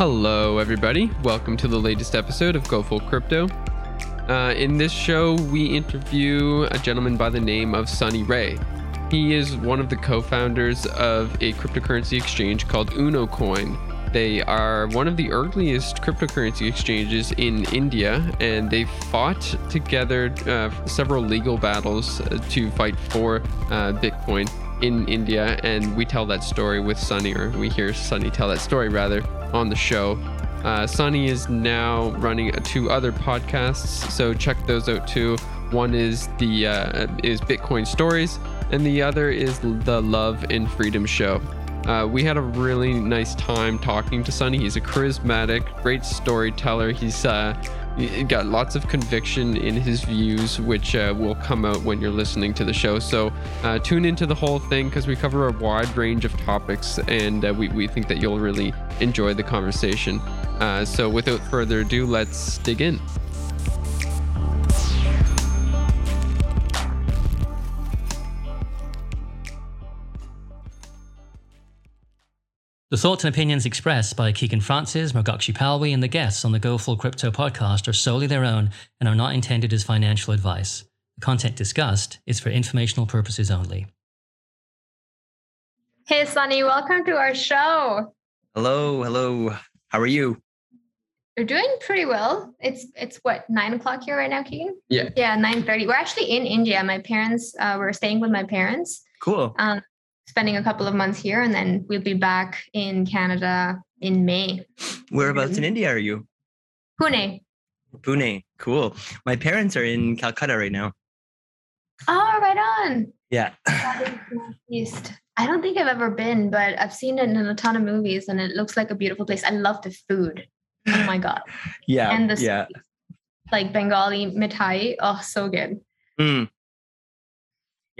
Hello, everybody. Welcome to the latest episode of Go Full Crypto. Uh, in this show, we interview a gentleman by the name of Sunny Ray. He is one of the co founders of a cryptocurrency exchange called UnoCoin. They are one of the earliest cryptocurrency exchanges in India, and they fought together uh, several legal battles uh, to fight for uh, Bitcoin in India. And we tell that story with Sunny, or we hear Sunny tell that story rather on the show. Uh, Sunny is now running two other podcasts, so check those out too. One is the uh, is Bitcoin Stories, and the other is the Love and Freedom Show. Uh, we had a really nice time talking to Sunny. He's a charismatic, great storyteller. He's uh, got lots of conviction in his views, which uh, will come out when you're listening to the show. So uh, tune into the whole thing because we cover a wide range of topics, and uh, we, we think that you'll really enjoy the conversation. Uh, so without further ado, let's dig in. The thoughts and opinions expressed by Keegan Francis, Margakshi Palwi, and the guests on the Go Full Crypto podcast are solely their own and are not intended as financial advice. The content discussed is for informational purposes only. Hey, Sunny, welcome to our show. Hello, hello. How are you? We're doing pretty well. It's it's what nine o'clock here right now, Keegan. Yeah. Yeah, nine thirty. We're actually in India. My parents uh, were staying with my parents. Cool. Um, spending a couple of months here, and then we'll be back in Canada in May. Whereabouts in India are you? Pune. Pune. Cool. My parents are in Calcutta right now. Oh, right on. Yeah. East. I don't think I've ever been, but I've seen it in a ton of movies, and it looks like a beautiful place. I love the food. Oh my god. Yeah. And the yeah. like Bengali mithai. Oh, so good. Mm.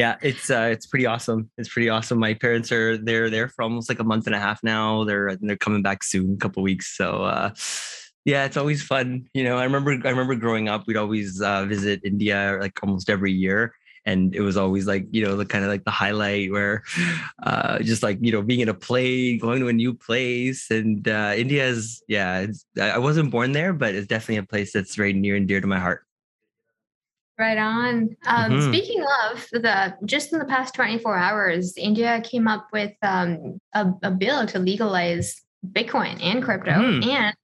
Yeah, it's uh, it's pretty awesome. It's pretty awesome. My parents are they're there for almost like a month and a half now. They're they're coming back soon, a couple weeks. So uh, yeah, it's always fun. You know, I remember I remember growing up, we'd always uh, visit India like almost every year. And it was always like, you know, the kind of like the highlight where uh, just like, you know, being in a plane, going to a new place. And uh, India is, yeah, I wasn't born there, but it's definitely a place that's very near and dear to my heart. Right on. Um, Mhm. Speaking of the, just in the past 24 hours, India came up with um, a, a bill to legalize Bitcoin and crypto Mhm. and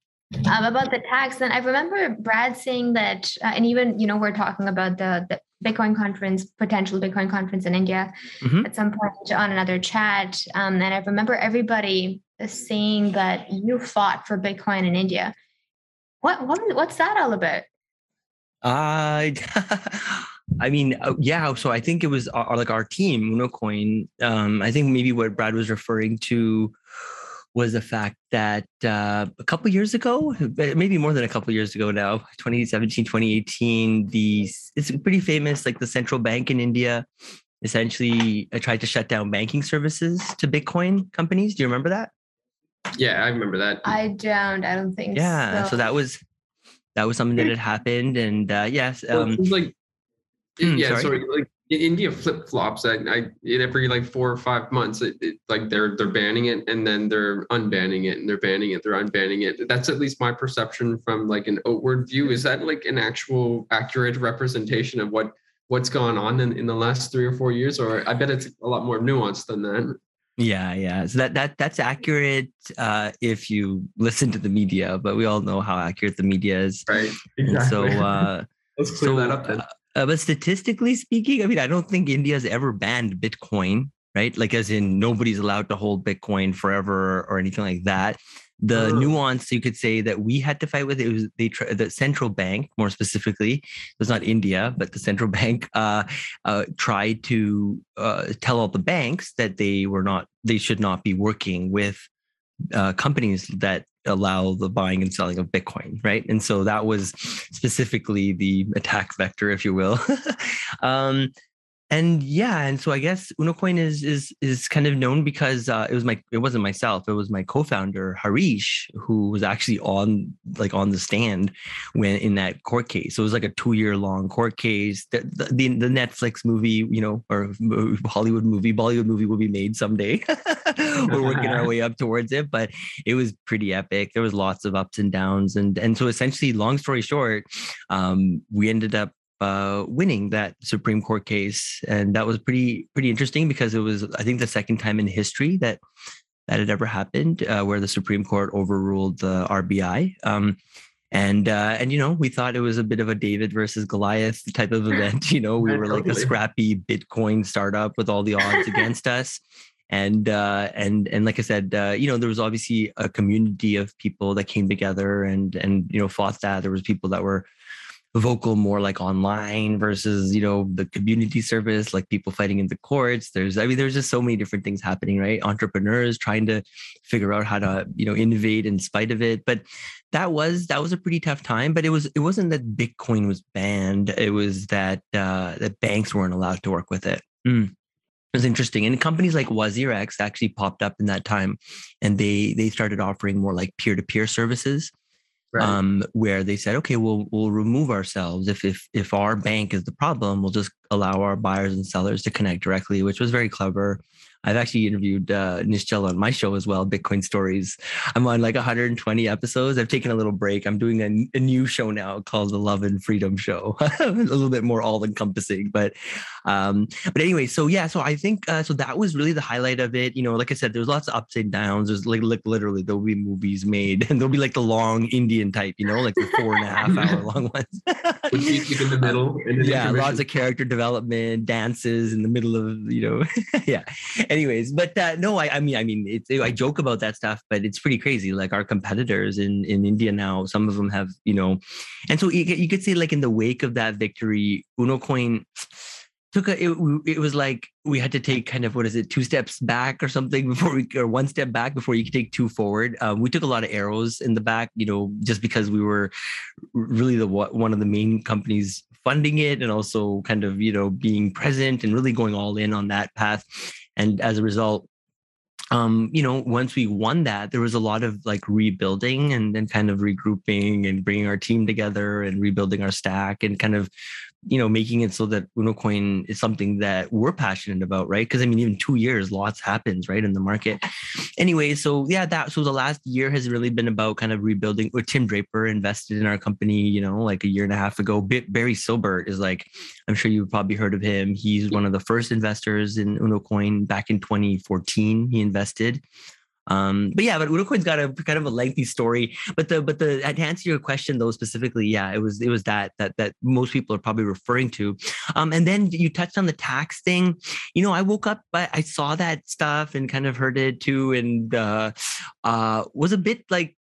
um, about the tax. And I remember Brad saying that, uh, and even, you know, we're talking about the, the Bitcoin conference, potential Bitcoin conference in India Mhm. at some point on another chat. Um, and I remember everybody saying that you fought for Bitcoin in India. What, what what's that all about? Uh, I mean, uh, yeah. So I think it was our, like our team, UnoCoin. Um, I think maybe what Brad was referring to was the fact that uh, a couple years ago, maybe more than a couple years ago now, 2017, 2018, the it's pretty famous, like the central bank in India essentially uh, tried to shut down banking services to Bitcoin companies. Do you remember that? Yeah, I remember that. I don't. I don't think Yeah. so. So that was that was something that had happened, and uh, yes, um, seems like yeah, sorry? sorry. Like India flip flops. I, I in every like four or five months, it, it, like they're they're banning it and then they're unbanning it and they're banning it, they're unbanning it. That's at least my perception from like an outward view. Is that like an actual accurate representation of what what's gone on in, in the last three or four years? Or I bet it's a lot more nuanced than that. Yeah, yeah. So that that that's accurate uh, if you listen to the media, but we all know how accurate the media is. Right. And so, uh, let's clear so that up then. uh, but statistically speaking, I mean, I don't think India's ever banned Bitcoin, right? Like, as in nobody's allowed to hold Bitcoin forever or anything like that. The Oh. nuance you could say that we had to fight with it was they tr- the central bank, more specifically, it was not India, but the central bank uh, uh, tried to uh, tell all the banks that they were not, they should not be working with uh, companies that allow the buying and selling of Bitcoin, right? And so that was specifically the attack vector, if you will. um, and yeah, and so I guess Unocoin is is is kind of known because uh, it was my it wasn't myself, it was my co-founder Harish who was actually on like on the stand when in that court case. So it was like a two year long court case. The, the, the Netflix movie, you know, or Hollywood movie, Bollywood movie will be made someday. We're working our way up towards it, but it was pretty epic. There was lots of ups and downs, and and so essentially, long story short, um, we ended up uh, winning that Supreme Court case, and that was pretty pretty interesting because it was I think the second time in history that that had ever happened uh, where the Supreme Court overruled the RBI. Um, and uh, and you know we thought it was a bit of a David versus Goliath type of event. You know we were like a scrappy Bitcoin startup with all the odds against us. And uh, and and like I said, uh, you know there was obviously a community of people that came together and and you know fought that. There was people that were vocal more like online versus you know the community service like people fighting in the courts. There's i mean there's just so many different things happening right? Entrepreneurs trying to figure out how to you know innovate in spite of it. But that was that was a pretty tough time but it was it wasn't that bitcoin was banned. It was that uh that banks weren't allowed to work with it. Mm. It was interesting, and companies like WazirX actually popped up in that time, and they they started offering more like peer to peer services right. um, where they said, okay, we'll we'll remove ourselves if if if our bank is the problem, we'll just allow our buyers and sellers to connect directly, which was very clever. I've actually interviewed uh, Nischal on my show as well, Bitcoin Stories. I'm on like 120 episodes. I've taken a little break. I'm doing a, a new show now called the Love and Freedom Show, a little bit more all encompassing. But um, but anyway, so yeah, so I think uh, so that was really the highlight of it. You know, like I said, there's lots of ups and downs. There's like, like literally there'll be movies made and there'll be like the long Indian type, you know, like the four and a half hour long ones. in the middle. In the yeah, lots of character development, dances in the middle of you know, yeah anyways, but uh, no, I, I mean, I mean, it's, I joke about that stuff, but it's pretty crazy. Like our competitors in in India now, some of them have, you know, and so you, you could say like in the wake of that victory, Unocoin took a it, it was like we had to take kind of what is it two steps back or something before we or one step back before you could take two forward. Um, we took a lot of arrows in the back you know just because we were really the one of the main companies funding it and also kind of you know being present and really going all in on that path. And as a result um, you know, once we won that, there was a lot of like rebuilding and then kind of regrouping and bringing our team together and rebuilding our stack and kind of you know, making it so that Unocoin is something that we're passionate about, right? Because I mean, even two years, lots happens, right, in the market. Anyway, so yeah, that so the last year has really been about kind of rebuilding. Or Tim Draper invested in our company, you know, like a year and a half ago. Barry Silbert is like, I'm sure you've probably heard of him. He's one of the first investors in Unocoin back in 2014. He invested. Um, but yeah, but Unocoin's got a kind of a lengthy story. But the but the to answer your question though specifically, yeah, it was it was that that that most people are probably referring to. Um, and then you touched on the tax thing. You know, I woke up, I, I saw that stuff and kind of heard it too, and uh, uh, was a bit like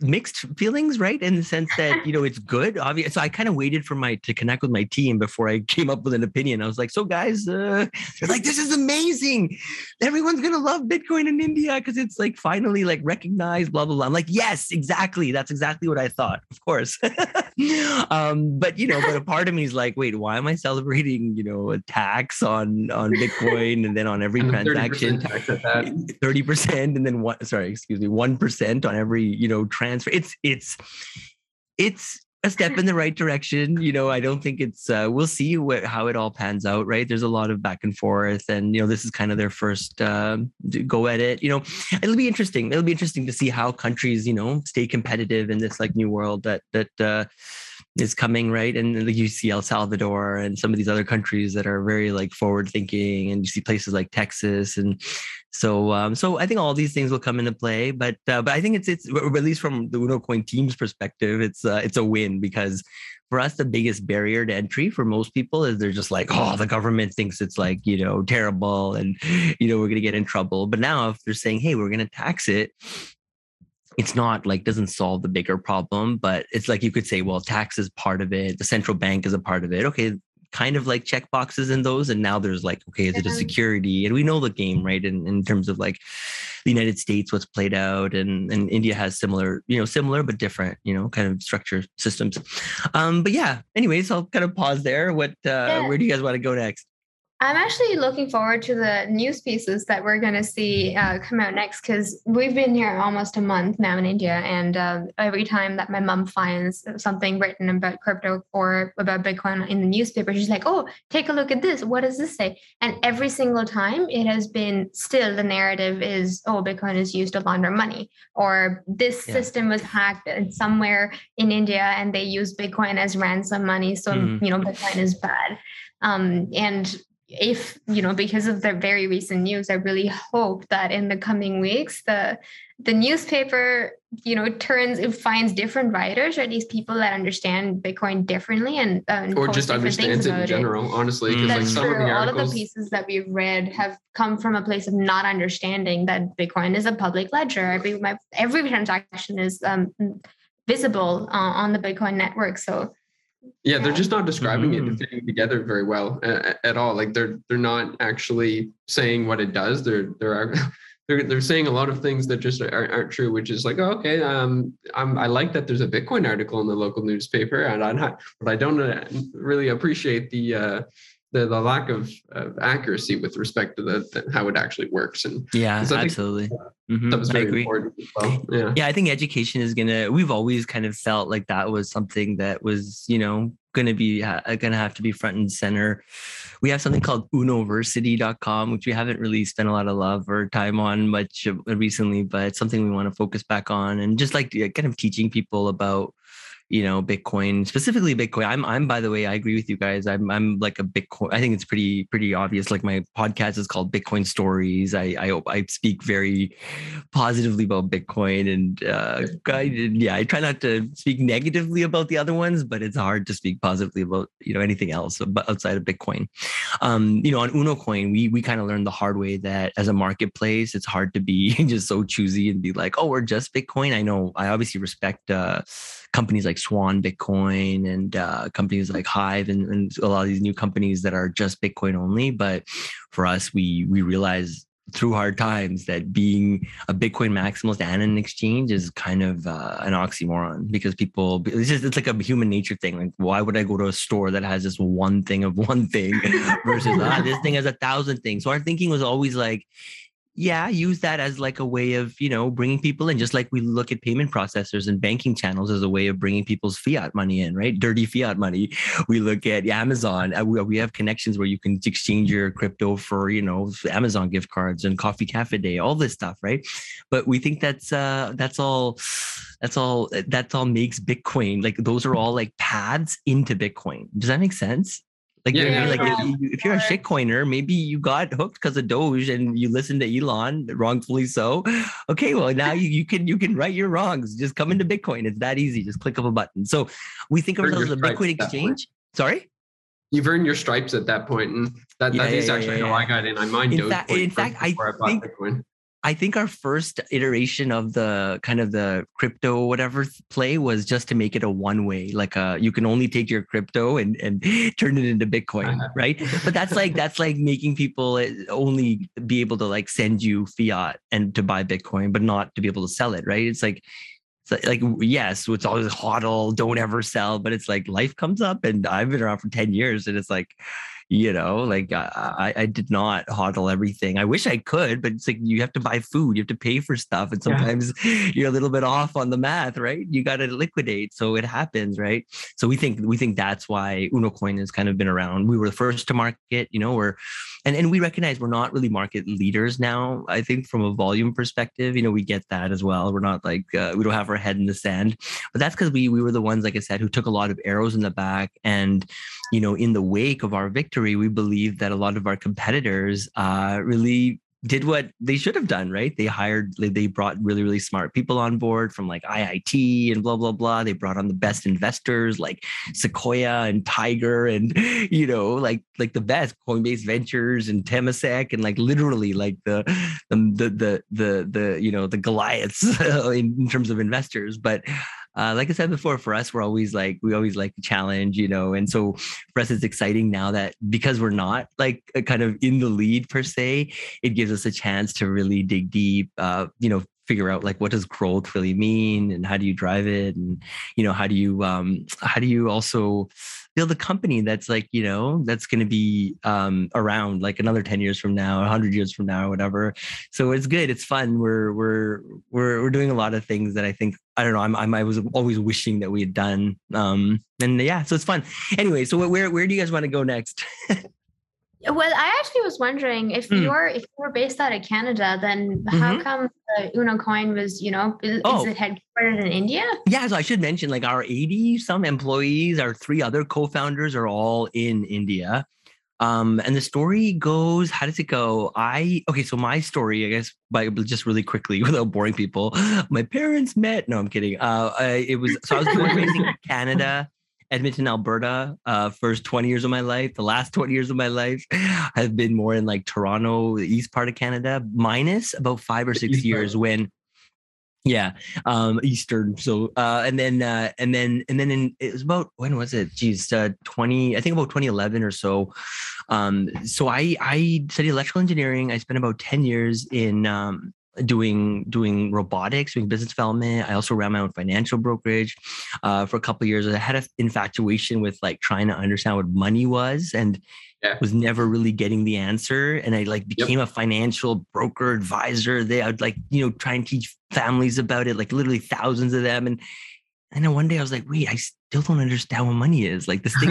mixed feelings, right? In the sense that you know it's good. Obviously, so I kind of waited for my to connect with my team before I came up with an opinion. I was like, "So guys, uh, they're like, this is amazing. Everyone's gonna love Bitcoin in India because it's like finally like recognized." Blah blah blah. I'm like, "Yes, exactly. That's exactly what I thought. Of course." um, but you know, but a part of me is like, "Wait, why am I celebrating? You know, a tax on on Bitcoin and then on every transaction, thirty percent, and then what? Sorry, excuse me, one percent on every you know." Transfer. It's it's it's a step in the right direction. You know, I don't think it's. Uh, we'll see what, how it all pans out. Right? There's a lot of back and forth, and you know, this is kind of their first uh, go at it. You know, it'll be interesting. It'll be interesting to see how countries, you know, stay competitive in this like new world that that. Uh, is coming right and you see el salvador and some of these other countries that are very like forward thinking and you see places like texas and so, um, so I think all these things will come into play, but uh, but I think it's it's at least from the Unocoin team's perspective, it's uh, it's a win because for us the biggest barrier to entry for most people is they're just like, oh, the government thinks it's like you know terrible and you know we're gonna get in trouble. But now if they're saying, hey, we're gonna tax it, it's not like doesn't solve the bigger problem, but it's like you could say, well, tax is part of it. The central bank is a part of it. Okay, kind of like check boxes in those and now there's like okay is it a security? And we know the game right in, in terms of like the united states what's played out and and india has similar you know similar but different you know kind of structure systems. Um but yeah anyways i'll kind of pause there. What uh yeah. where do you guys want to go next I'm actually looking forward to the news pieces that we're going to see uh, come out next because we've been here almost a month now in India. And uh, every time that my mom finds something written about crypto or about Bitcoin in the newspaper, she's like, oh, take a look at this. What does this say? And every single time it has been still the narrative is, oh, Bitcoin is used to launder money, or this yeah. system was hacked somewhere in India and they use Bitcoin as ransom money. So, mm. you know, Bitcoin is bad. Um, and if you know because of the very recent news i really hope that in the coming weeks the the newspaper you know turns it finds different writers or these people that understand bitcoin differently and, uh, or just understands it in general it. honestly because like some true. of the articles... all of the pieces that we've read have come from a place of not understanding that bitcoin is a public ledger every my, every transaction is um, visible uh, on the bitcoin network so yeah they're just not describing mm-hmm. it fitting together very well uh, at all like they're they're not actually saying what it does they're they're they're, they're saying a lot of things that just aren't, aren't true which is like oh, okay um I'm, i like that there's a bitcoin article in the local newspaper and i'm not but i don't uh, really appreciate the uh the, the lack of, of accuracy with respect to the, the, how it actually works and yeah absolutely mm-hmm. that was very important well. yeah yeah i think education is gonna we've always kind of felt like that was something that was you know going to be uh, going to have to be front and center. We have something called unoversity.com, which we haven't really spent a lot of love or time on much recently, but it's something we want to focus back on and just like kind of teaching people about you know bitcoin specifically bitcoin. I'm i'm by the way i agree with you guys. I'm i'm like a bitcoin i think it's pretty pretty obvious. Like my podcast is called bitcoin stories. I i, I speak very positively about bitcoin and uh I, yeah i try not to speak negatively about the other ones but it's hard to speak positively about you know anything else but outside of bitcoin. Um you know on unocoin we we kind of learned the hard way that as a marketplace it's hard to be just so choosy and be like oh we're just bitcoin. I know i obviously respect uh companies like Swan Bitcoin and uh, companies like Hive and, and, a lot of these new companies that are just Bitcoin only. But for us, we we realize through hard times that being a Bitcoin maximalist and an exchange is kind of uh, an oxymoron because people it's just it's like a human nature thing. Like, why would I go to a store that has this one thing of one thing versus ah, this thing has a thousand things? So our thinking was always like yeah, use that as like a way of, you know, bringing people in, just like we look at payment processors and banking channels as a way of bringing people's fiat money in, right? Dirty fiat money. We look at Amazon. Uh, we have connections where you can exchange your crypto for, you know, Amazon gift cards and coffee cafe day, all this stuff, right? But we think that's uh that's all that's all that's all makes Bitcoin. Like those are all like paths into Bitcoin. Does that make sense? Like, yeah, yeah, like yeah. If, you, if, you're a shitcoiner, maybe you got hooked because of Doge and you listened to Elon, wrongfully so. Okay, well now you, you can you can right your wrongs. Just come into Bitcoin. It's that easy. Just click of a button. So we think of ourselves as a Bitcoin exchange. Sorry. You've earned your stripes at that point, and that, that is actually how I got in. I mined in Fact, in fact, I think Bitcoin. I think our first iteration of the kind of the crypto whatever play was just to make it a one way, like uh you can only take your crypto and and turn it into Bitcoin, uh-huh. right? But that's like that's like making people eh, only be able to like send you fiat and to buy Bitcoin, but not to be able to sell it, right? It's like it's like, yes, it's always hodl, don't ever sell, but it's like life comes up, and I've been around for ten years, and it's like you know like I, I did not hodl everything. I wish i could but it's like you have to buy food you have to pay for stuff and sometimes yeah. you're a little bit off on the math right? You got to liquidate so it happens right? So we think we think that's why unocoin has kind of been around. We were the first to market you know we're and and we recognize we're not really market leaders now i think from a volume perspective you know we get that as well. We're not like uh, we don't have our head in the sand but that's because we we were the ones like i said who took a lot of arrows in the back and you know in the wake of our victory we believe that a lot of our competitors uh, really did what they should have done, right? They hired, they brought really, really smart people on board from like IIT and blah, blah, blah. They brought on the best investors like Sequoia and Tiger and, you know, like, like the best Coinbase Ventures and Temasek and like literally like the, the, the, the, the, the you know, the Goliaths in, in terms of investors. But uh, like I said before, for us, we're always like we always like to challenge, you know, and so for us, it's exciting now that because we're not like kind of in the lead per se, it gives us a chance to really dig deep, uh, you know, figure out like what does growth really mean and how do you drive it and you know how do you um how do you also build a company that's like you know that's going to be um, around like another 10 years from now 100 years from now or whatever. So it's good it's fun we're we're we're we're doing a lot of things that i think i don't know i'm, I'm i was always wishing that we had done um and yeah so it's fun. Anyway so where where do you guys want to go next Well, I actually was wondering if Mm. you're if you were based out of Canada, then Mm-hmm. how come the Uno coin was, you know, is, Oh. it headquartered in India? Yeah, so I should mention like our 80 some employees, our three other co-founders are all in India. Um, and the story goes, how does it go? I okay, so my story, I guess, by just really quickly without boring people. My parents met. No, I'm kidding. Uh, I, it was so I was born raised in Canada, Edmonton, Alberta. Uh, first 20 years of my life, the last 20 years of my life, have been more in like Toronto, the east part of Canada, minus about five or six years part. when yeah um eastern so uh and then uh and then and then in it was about when was it geez uh 20 i think about 2011 or so um so i i studied electrical engineering i spent about 10 years in um doing doing robotics doing business development. I also ran my own financial brokerage uh, for a couple of years. I had an infatuation with like trying to understand what money was and Yeah. was never really getting the answer. And i like became a financial broker advisor they i'd like you know try and teach families about it like literally thousands of them. And and then one day i was like wait i still don't understand what money is. Like this thing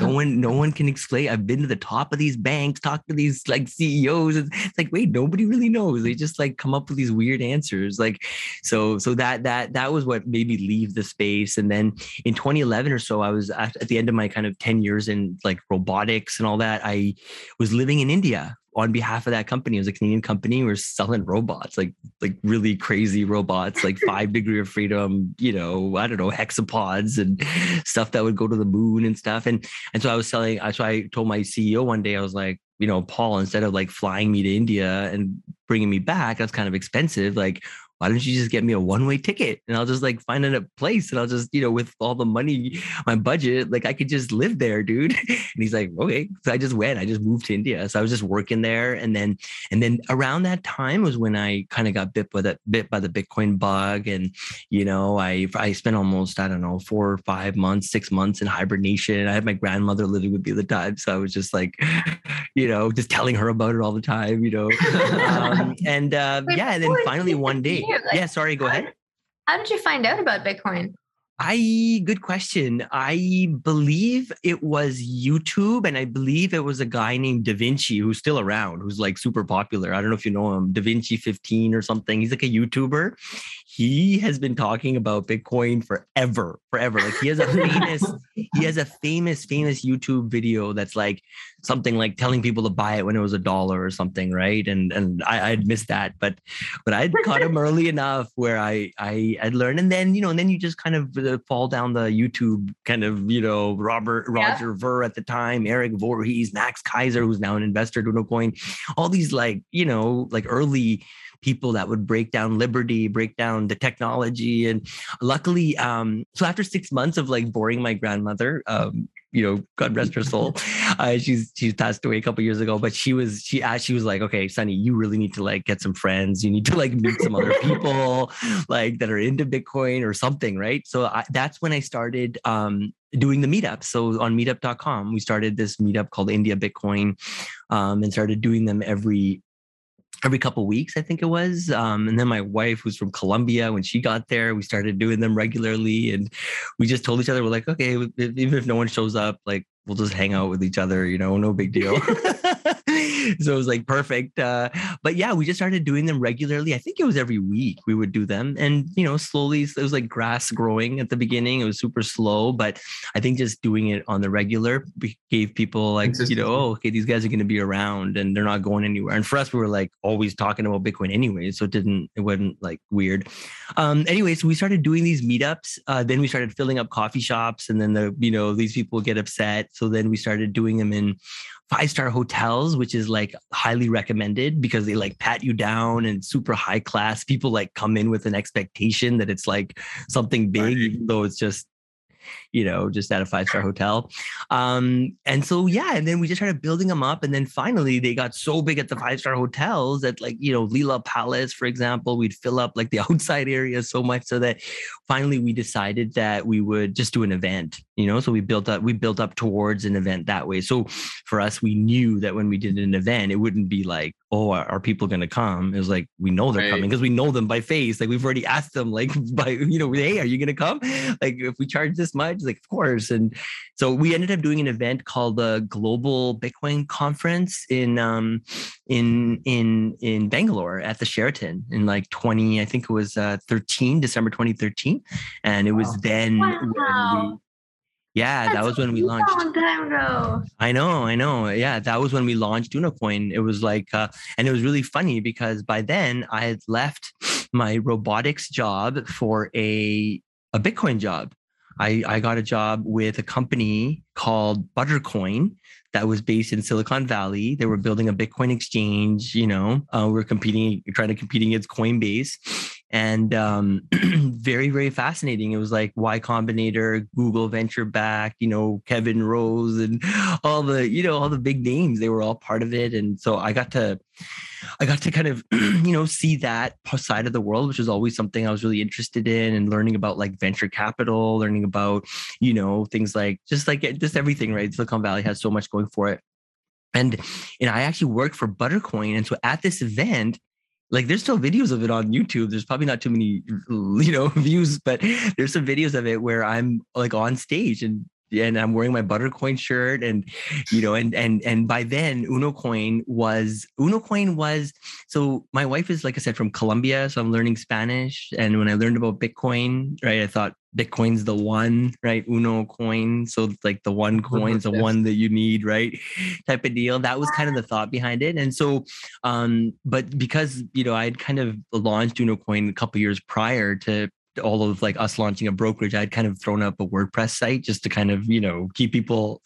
no one no one can explain. I've been to the top of these banks talked to these like ceos it's like wait nobody really knows. They just like come up with these weird answers. Like so so that that that was what made me leave the space. And then in 2011 or so i was at, at the end of my kind of 10 years in like robotics and all that i was living in india on behalf of that company. It was a Canadian company. We were selling robots, like like really crazy robots, like five degree of freedom, you know, I don't know, hexapods and stuff that would go to the moon and stuff. And and so I was selling. I So I told my CEO one day, I was like, you know, Paul, instead of like flying me to India and bringing me back, that's kind of expensive. Like, why don't you just get me a one way ticket and I'll just like find a place and I'll just, you know, with all the money, my budget, like I could just live there, dude. And he's like, okay. So I just went, I just moved to India. So I was just working there. And then, and then around that time was when I kind of got bit by that bit by the Bitcoin bug. And, you know, I, I spent almost, I don't know, four or five months, six months in hibernation. I had my grandmother living with me at the time. So I was just like, you know, just telling her about it all the time, you know. um, and uh, yeah, and then finally one day, like, yeah, sorry, go ahead. How did you find out about Bitcoin? I good question. I believe it was YouTube, and I believe it was a guy named Da Vinci who's still around, who's like super popular. I don't know if you know him, Da Vinci 15 or something. He's like a YouTuber. He has been talking about Bitcoin forever, forever. Like he has a famous, he has a famous, famous YouTube video that's like something like telling people to buy it when it was a dollar or something, right? And and I, I'd missed that, but but I'd caught him early enough where I I I'd learned, and then you know, and then you just kind of uh, fall down the YouTube kind of you know Robert Yeah. Roger Ver at the time, Eric Voorhees, Max Keiser, who's now an investor Uno Coin, all these like you know like early people that would break down liberty break down the technology and luckily um so after six months of like boring my grandmother um you know god rest her soul uh, she's she's passed away a couple years ago but she was she asked she was like okay sonny you really need to like get some friends. You need to like meet some other people like that are into bitcoin or something right? So I, that's when i started um doing the meetups so on meetup.com we started this meetup called india bitcoin um and started doing them every every couple weeks i think it was um, and then my wife who's from colombia when she got there we started doing them regularly and we just told each other we're like okay even if no one shows up like we'll just hang out with each other you know no big deal so it was like perfect uh, but yeah we just started doing them regularly. I think it was every week we would do them and you know slowly it was like grass growing at the beginning. It was super slow but i think just doing it on the regular gave people like you know oh okay these guys are going to be around and they're not going anywhere. And for us we were like always talking about bitcoin anyway so it didn't it wasn't like weird. Um anyways we started doing these meetups uh then we started filling up coffee shops and then the you know these people get upset so then we started doing them in five star hotels which is like highly recommended because they like pat you down and super high class people like come in with an expectation that it's like something big Right. even though it's just you know, just at a five star hotel. Um, and so yeah, and then we just started building them up, and then finally they got so big at the five star hotels that like you know Leela Palace, for example, we'd fill up like the outside area so much so that finally we decided that we would just do an event. You know, so we built up we built up towards an event that way. So for us, we knew that when we did an event, it wouldn't be like oh, are, are people going to come? It was like, we know they're right. coming because we know them by face. Like we've already asked them, like by, you know, hey, are you going to come? Like if we charge this much, like, of course. And so we ended up doing an event called the Global Bitcoin Conference in, um, in, in, in Bangalore at the Sheraton in like 20, I think it was uh, 13, December 2013. And it was wow. then wow. Yeah, That's that was when we launched. Long time ago. I know, I know. Yeah, that was when we launched Unocoin. It was like, uh, and it was really funny because by then I had left my robotics job for a a Bitcoin job. I, I got a job with a company called Buttercoin that was based in Silicon Valley. They were building a Bitcoin exchange. You know, uh, we are competing, trying to competing against Coinbase, and um, very very fascinating. It was like Y Combinator, Google venture back you know, Kevin Rose, and all the you know all the big names. They were all part of it, and so I got to I got to kind of, you know, see that side of the world, which was always something I was really interested in and learning about like venture capital, learning about, you know, things like just like just everything, right? Silicon Valley has so much going for it. And and I actually worked for Buttercoin. And so at this event, like there's still videos of it on YouTube. There's probably not too many, you know, views, but there's some videos of it where I'm like on stage and and I'm wearing my Buttercoin shirt, and you know, and and and by then Unocoin was Unocoin was so my wife is like I said from Colombia, so I'm learning Spanish, and when I learned about Bitcoin, right, I thought Bitcoin's the one, right? Uno coin. So like the one coin's the yes. one that you need, right? Type of deal. That was kind of the thought behind it. And so, um, but because, you know, I'd kind of launched Uno coin a couple years prior to all of like us launching a brokerage, I'd kind of thrown up a WordPress site just to kind of, you know, keep people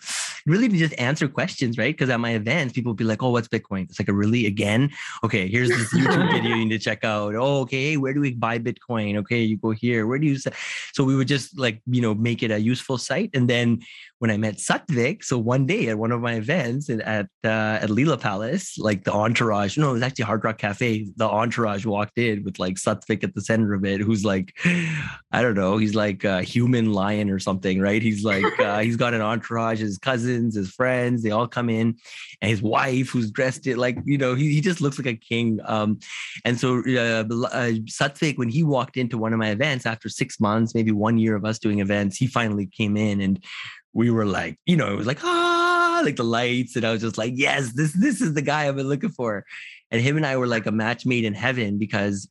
really to just answer questions, right? Because at my events, people would be like, oh, what's Bitcoin? It's like, a really, again? Okay, here's this YouTube video you need to check out. Oh, okay, where do we buy Bitcoin? Okay, you go here. Where do you? So we would just like, you know, make it a useful site. And then when I met Satvik, so one day at one of my events at uh, at Leela Palace, like the entourage, no, it was actually Hard Rock Cafe. The entourage walked in with like Satvik at the center of it, who's like, I don't know, he's like a human lion or something, right? He's like, uh, he's got an entourage, his cousins, his friends, they all come in, and his wife, who's dressed it like, you know, he, he just looks like a king. Um, and so uh, uh, Satvik, when he walked into one of my events after six months, maybe one year of us doing events, he finally came in and we were like, you know, it was like, ah, like the lights. And I was just like, yes, this, this is the guy I've been looking for. And him and I were like a match made in heaven because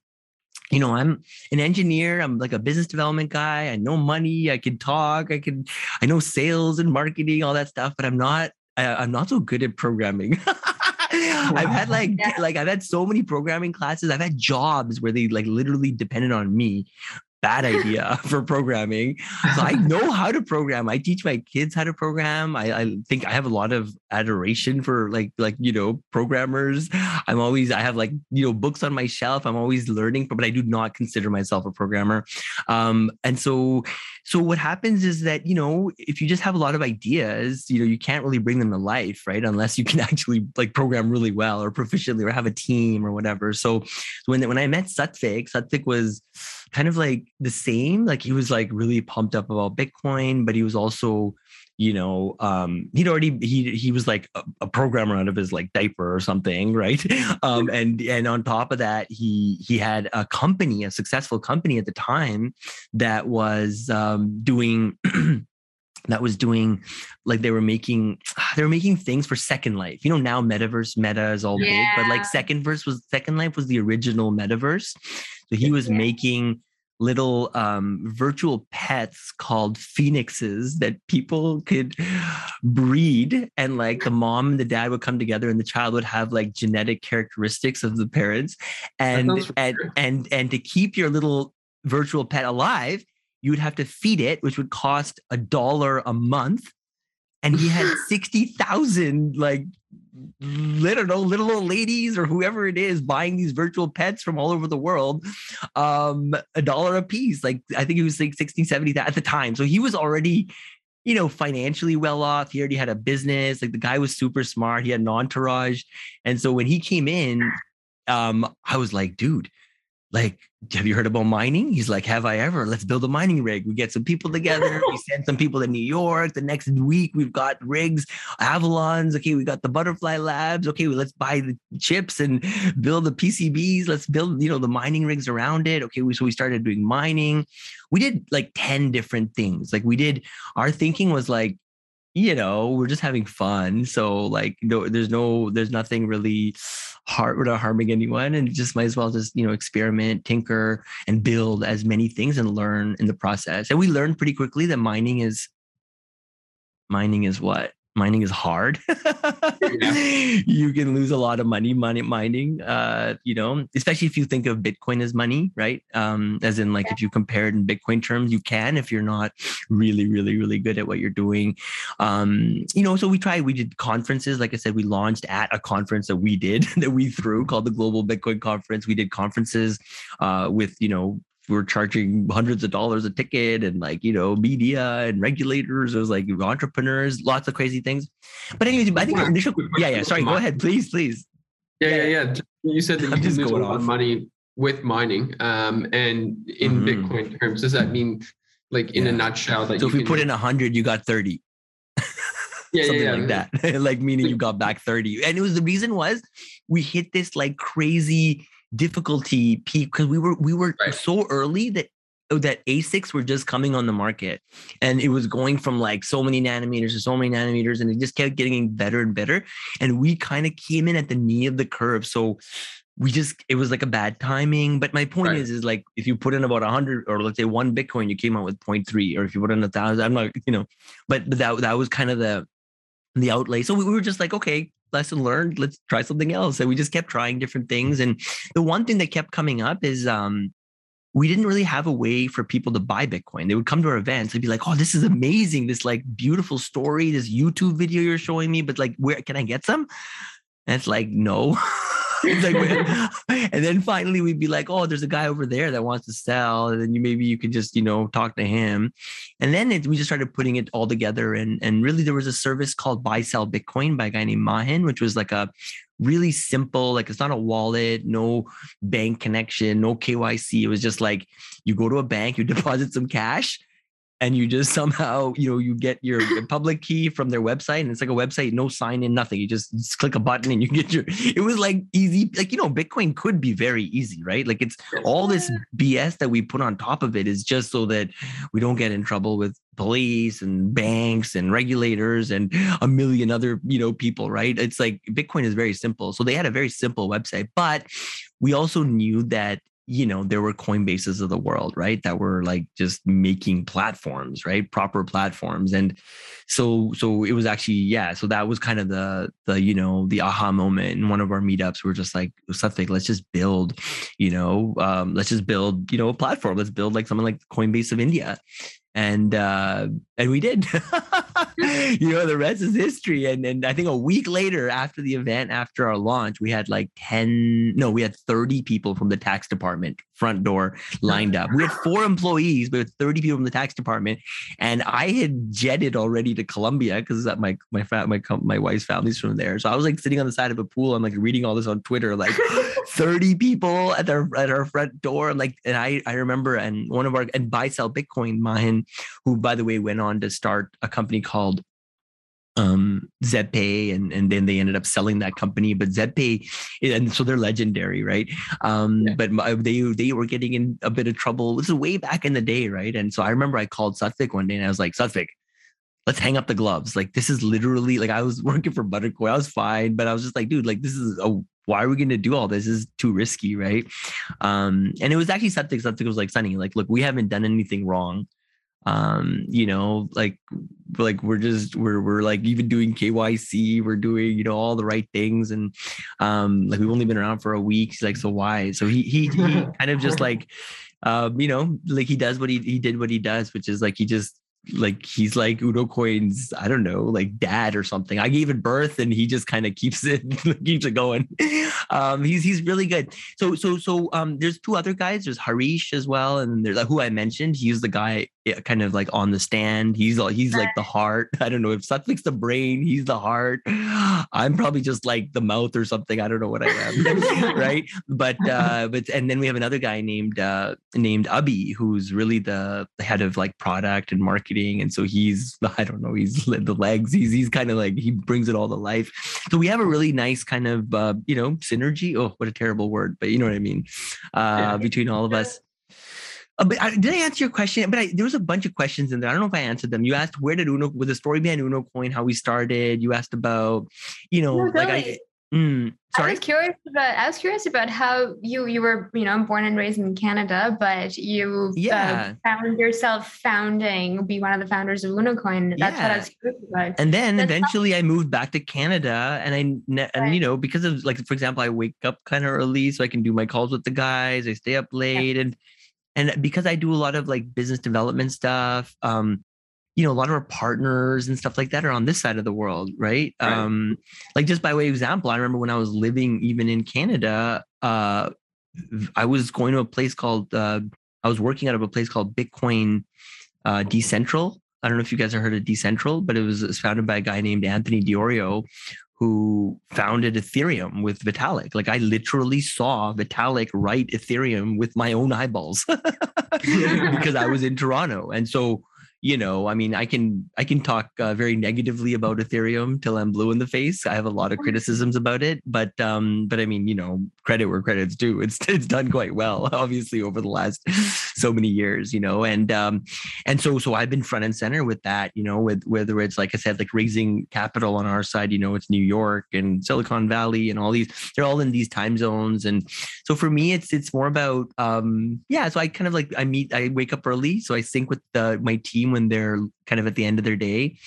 you know, I'm an engineer. I'm like a business development guy. I know money. I can talk. I can, I know sales and marketing, all that stuff, but I'm not, I, am not so good at programming. I've had like, yeah. like I've had so many programming classes. I've had jobs where they like literally depended on me bad idea for programming. So I know how to program. I teach my kids how to program. I, I, think I have a lot of adoration for like like you know programmers. I'm always I have like you know books on my shelf. I'm always learning, but I do not consider myself a programmer. Um, and so so what happens is that you know if you just have a lot of ideas, you know you can't really bring them to life, right? Unless you can actually like program really well or proficiently or have a team or whatever. So when when I met Satvik, Satvik was kind of like the same. Like he was like really pumped up about Bitcoin, but he was also, you know, um, he'd already he he was like a, a programmer out of his like diaper or something, right? Um, and and on top of that, he he had a company, a successful company at the time that was um, doing. that was doing like they were making they were making things for second life you know now metaverse meta is all yeah. big but like second verse was second life was the original metaverse so he was yeah. making little um, virtual pets called phoenixes that people could breed and like the mom and the dad would come together and the child would have like genetic characteristics of the parents and and and and to keep your little virtual pet alive you would have to feed it which would cost a dollar a month and he had 60,000 like know, little old ladies or whoever it is buying these virtual pets from all over the world, um, a dollar a piece. Like I think it was like 60, 70 at the time. So he was already, you know, financially well off. He already had a business. Like the guy was super smart. He had an entourage. And so when he came in, um, I was like, dude, like, have you heard about mining? He's like, have I ever? Let's build a mining rig. We get some people together. we send some people to New York. The next week, we've got rigs, Avalons. Okay, we got the butterfly labs. Okay, well, let's buy the chips and build the PCBs. Let's build, you know, the mining rigs around it. Okay, we, so we started doing mining. We did like 10 different things. Like we did, our thinking was like, you know, we're just having fun. So like, no, there's no, there's nothing really hard, we're harming anyone, and just might as well just you know experiment, tinker, and build as many things and learn in the process. And we learned pretty quickly that mining is mining is what mining is hard. yeah. You can lose a lot of money, money mining. Uh, you know, especially if you think of Bitcoin as money, right? Um, as in like yeah. if you compare it in Bitcoin terms, you can if you're not really, really, really good at what you're doing. Um, you know, so we tried. We did conferences. Like I said, we launched at a conference that we did that we threw called the Global Bitcoin Conference. We did conferences uh, with you know were charging hundreds of dollars a ticket and like you know media and regulators. It was like entrepreneurs lots of crazy things. But anyways i think initial yeah yeah sorry go ahead please please. Yeah yeah yeah you said that you can lose a lot of money with mining um and in mm-hmm. bitcoin terms does that mean like in yeah. a nutshell that so if we put in 100 you got 30 yeah, something yeah, yeah. like that. Like meaning you got back 30 and it was the reason was we hit this like crazy difficulty peak because we were we were right. so early that oh, that ASICs were just coming on the market and it was going from like so many nanometers to so many nanometers and it just kept getting better and better. And we kind of came in at the knee of the curve. So we just it was like a bad timing. But my point right. is, is like if you put in about a hundred or let's say one Bitcoin, you came out with 0.3, or if you put in a thousand, I'm not, you know, but, but that that was kind of the the outlay. So we were just like, okay, lesson learned let's try something else. And we just kept trying different things. And the one thing that kept coming up is um we didn't really have a way for people to buy bitcoin. They would come to our events they'd be like oh this is amazing. This like beautiful story this youtube video you're showing me but like where can i get some? And it's like no like, and then finally we'd be like, oh, there's a guy over there that wants to sell. And then you maybe you could just, you know, talk to him. And then it, we just started putting it all together. And, and really there was a service called Buy Sell Bitcoin by a guy named Mahin, which was like a really simple, like it's not a wallet, no bank connection, no KYC. It was just like you go to a bank, you deposit some cash and you just somehow you know you get your public key from their website and it's like a website no sign in nothing. You just, just, click a button and you get your it was like easy like you know bitcoin could be very easy right? Like it's all this bs that we put on top of it is just so that we don't get in trouble with police and banks and regulators and a million other you know people right? It's like bitcoin is very simple. So they had a very simple website but we also knew that you know there were coinbases of the world right that were like just making platforms right proper platforms and so so it was actually yeah so that was kind of the the you know the aha moment in one of our meetups we are just like something let's just build you know um, let's just build you know a platform let's build like something like coinbase of india and uh, and we did. you know, the rest is history. And and I think a week later, after the event, after our launch, we had like ten, no, we had thirty people from the tax department front door lined up. We had four employees, but 30 people from the tax department, and I had jetted already to Colombia because my my my my wife's family's from there. So I was like sitting on the side of a pool. I'm like reading all this on Twitter, like 30 people at our at our front door. I'm like, and I I remember, and one of our and buy sell Bitcoin, Mahin who, by the way, went on to start a company called um, ZebPay, and and then they ended up selling that company. But ZebPay, and so they're legendary, right? Um, yeah. But they they were getting in a bit of trouble. This is way back in the day, right? And so I remember I called Satvik one day, and I was like, Satvik, let's hang up the gloves. Like this is literally like I was working for Buttercoin. I was fine, but I was just like, dude, like this is a why are we going to do all this? this? is too risky, right? Um, and it was actually Satvik. Satvik was like, Sunny, like, look, we haven't done anything wrong um you know like like we're just we're we're like even doing KYC we're doing you know all the right things and um like we've only been around for a week he's like so why? So he he, he kind of just like um you know like he does what he he did what he does which is like he just like he's like Uno Coin's, I don't know, like dad or something. I gave it birth and he just kind of keeps it keeps it going. Um, he's he's really good. So so so um, there's two other guys. There's Harish as well, and there's like, who I mentioned. He's the guy kind of like on the stand. He's he's like the heart. I don't know if Satvik's the brain. He's the heart. I'm probably just like the mouth or something. I don't know what I am, right? But uh, but and then we have another guy named uh, named Abhi, who's really the, the head of like product and marketing, and so he's I don't know, he's the legs. He's he's kind of like he brings it all to life. So we have a really nice kind of uh, you know synergy. Oh, what a terrible word, but you know what I mean. Uh, yeah. Between all of us. Uh, but I, did I answer your question? But I, there was a bunch of questions in there. I don't know if I answered them. You asked where did Uno, with the story behind Uno Coin, how we started. You asked about, you know, no, like I. Mm, sorry. I was curious about. I was curious about how you you were you know born and raised in Canada, but you uh, yeah. Uh, found yourself founding, be one of the founders of Unocoin. That's yeah. what I was curious about. And then That's eventually, I moved back to Canada, and I and right. you know because of like for example, I wake up kind of early so I can do my calls with the guys. I stay up late, yeah. and and because I do a lot of like business development stuff, um, you know, a lot of our partners and stuff like that are on this side of the world, right? right. Um, like just by way of example, I remember when I was living even in Canada, uh, I was going to a place called uh, I was working out of a place called Bitcoin uh, Decentral. I don't know if you guys have heard of Decentral, but it was, it was founded by a guy named Anthony Di Iorio, who founded Ethereum with Vitalik. Like I literally saw Vitalik write Ethereum with my own eyeballs because I was in Toronto. And so you know, I mean, I can I can talk uh, very negatively about Ethereum till I'm blue in the face. I have a lot of criticisms about it, but um, but I mean, you know, credit where credit's due. It's it's done quite well, obviously, over the last so many years, you know, and um, and so so I've been front and center with that, you know, with whether it's like I said, like raising capital on our side, you know, it's New York and Silicon Valley and all these, they're all in these time zones, and so for me, it's it's more about um, yeah. So I kind of like I meet, I wake up early, so I sync with the, my team when they're kind of at the end of their day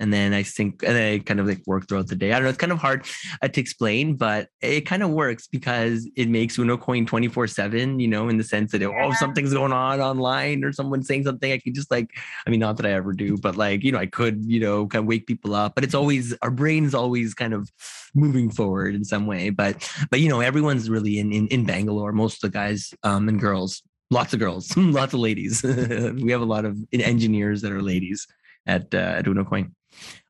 and then I think and I kind of like work throughout the day. I don't know, it's kind of hard uh, to explain, but it kind of works because it makes Uno Coin 24 7, you know, in the sense that, oh, yeah. oh, something's going on online or someone's saying something, I can just like, I mean, not that I ever do, but like, you know, I could, you know, kind of wake people up, but it's always, our brain's always kind of moving forward in some way. But, but, you know, everyone's really in, in, in Bangalore, most of the guys um, and girls lots of girls, lots of ladies. we have a lot of engineers that are ladies at uh, at Unocoin.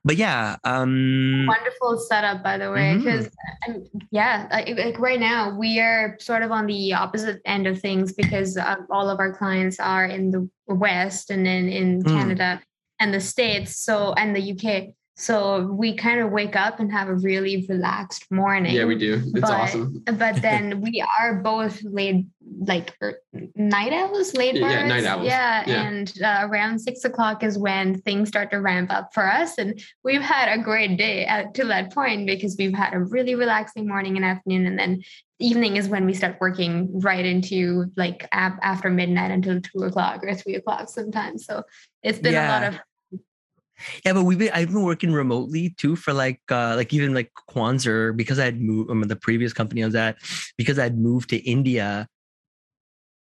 But yeah, um, wonderful setup by the way. Because mm-hmm. yeah, like, like, right now we are sort of on the opposite end of things because uh, all of our clients are in the West and then in mm. Canada and the States, so and the UK. So we kind of wake up and have a really relaxed morning. Yeah, we do. It's but, awesome. but then we are both late, like er, night owls, late yeah, yeah, night owls. Yeah, yeah. and uh, around six o'clock is when things start to ramp up for us, and we've had a great day at, to that point because we've had a really relaxing morning and afternoon, and then evening is when we start working right into like ab- after midnight until two o'clock or three o'clock sometimes. So it's been yeah. a lot of yeah, but we've been I've been working remotely too for like uh like even like Quanzer because I had moved um, the previous company I was at because I'd moved to India.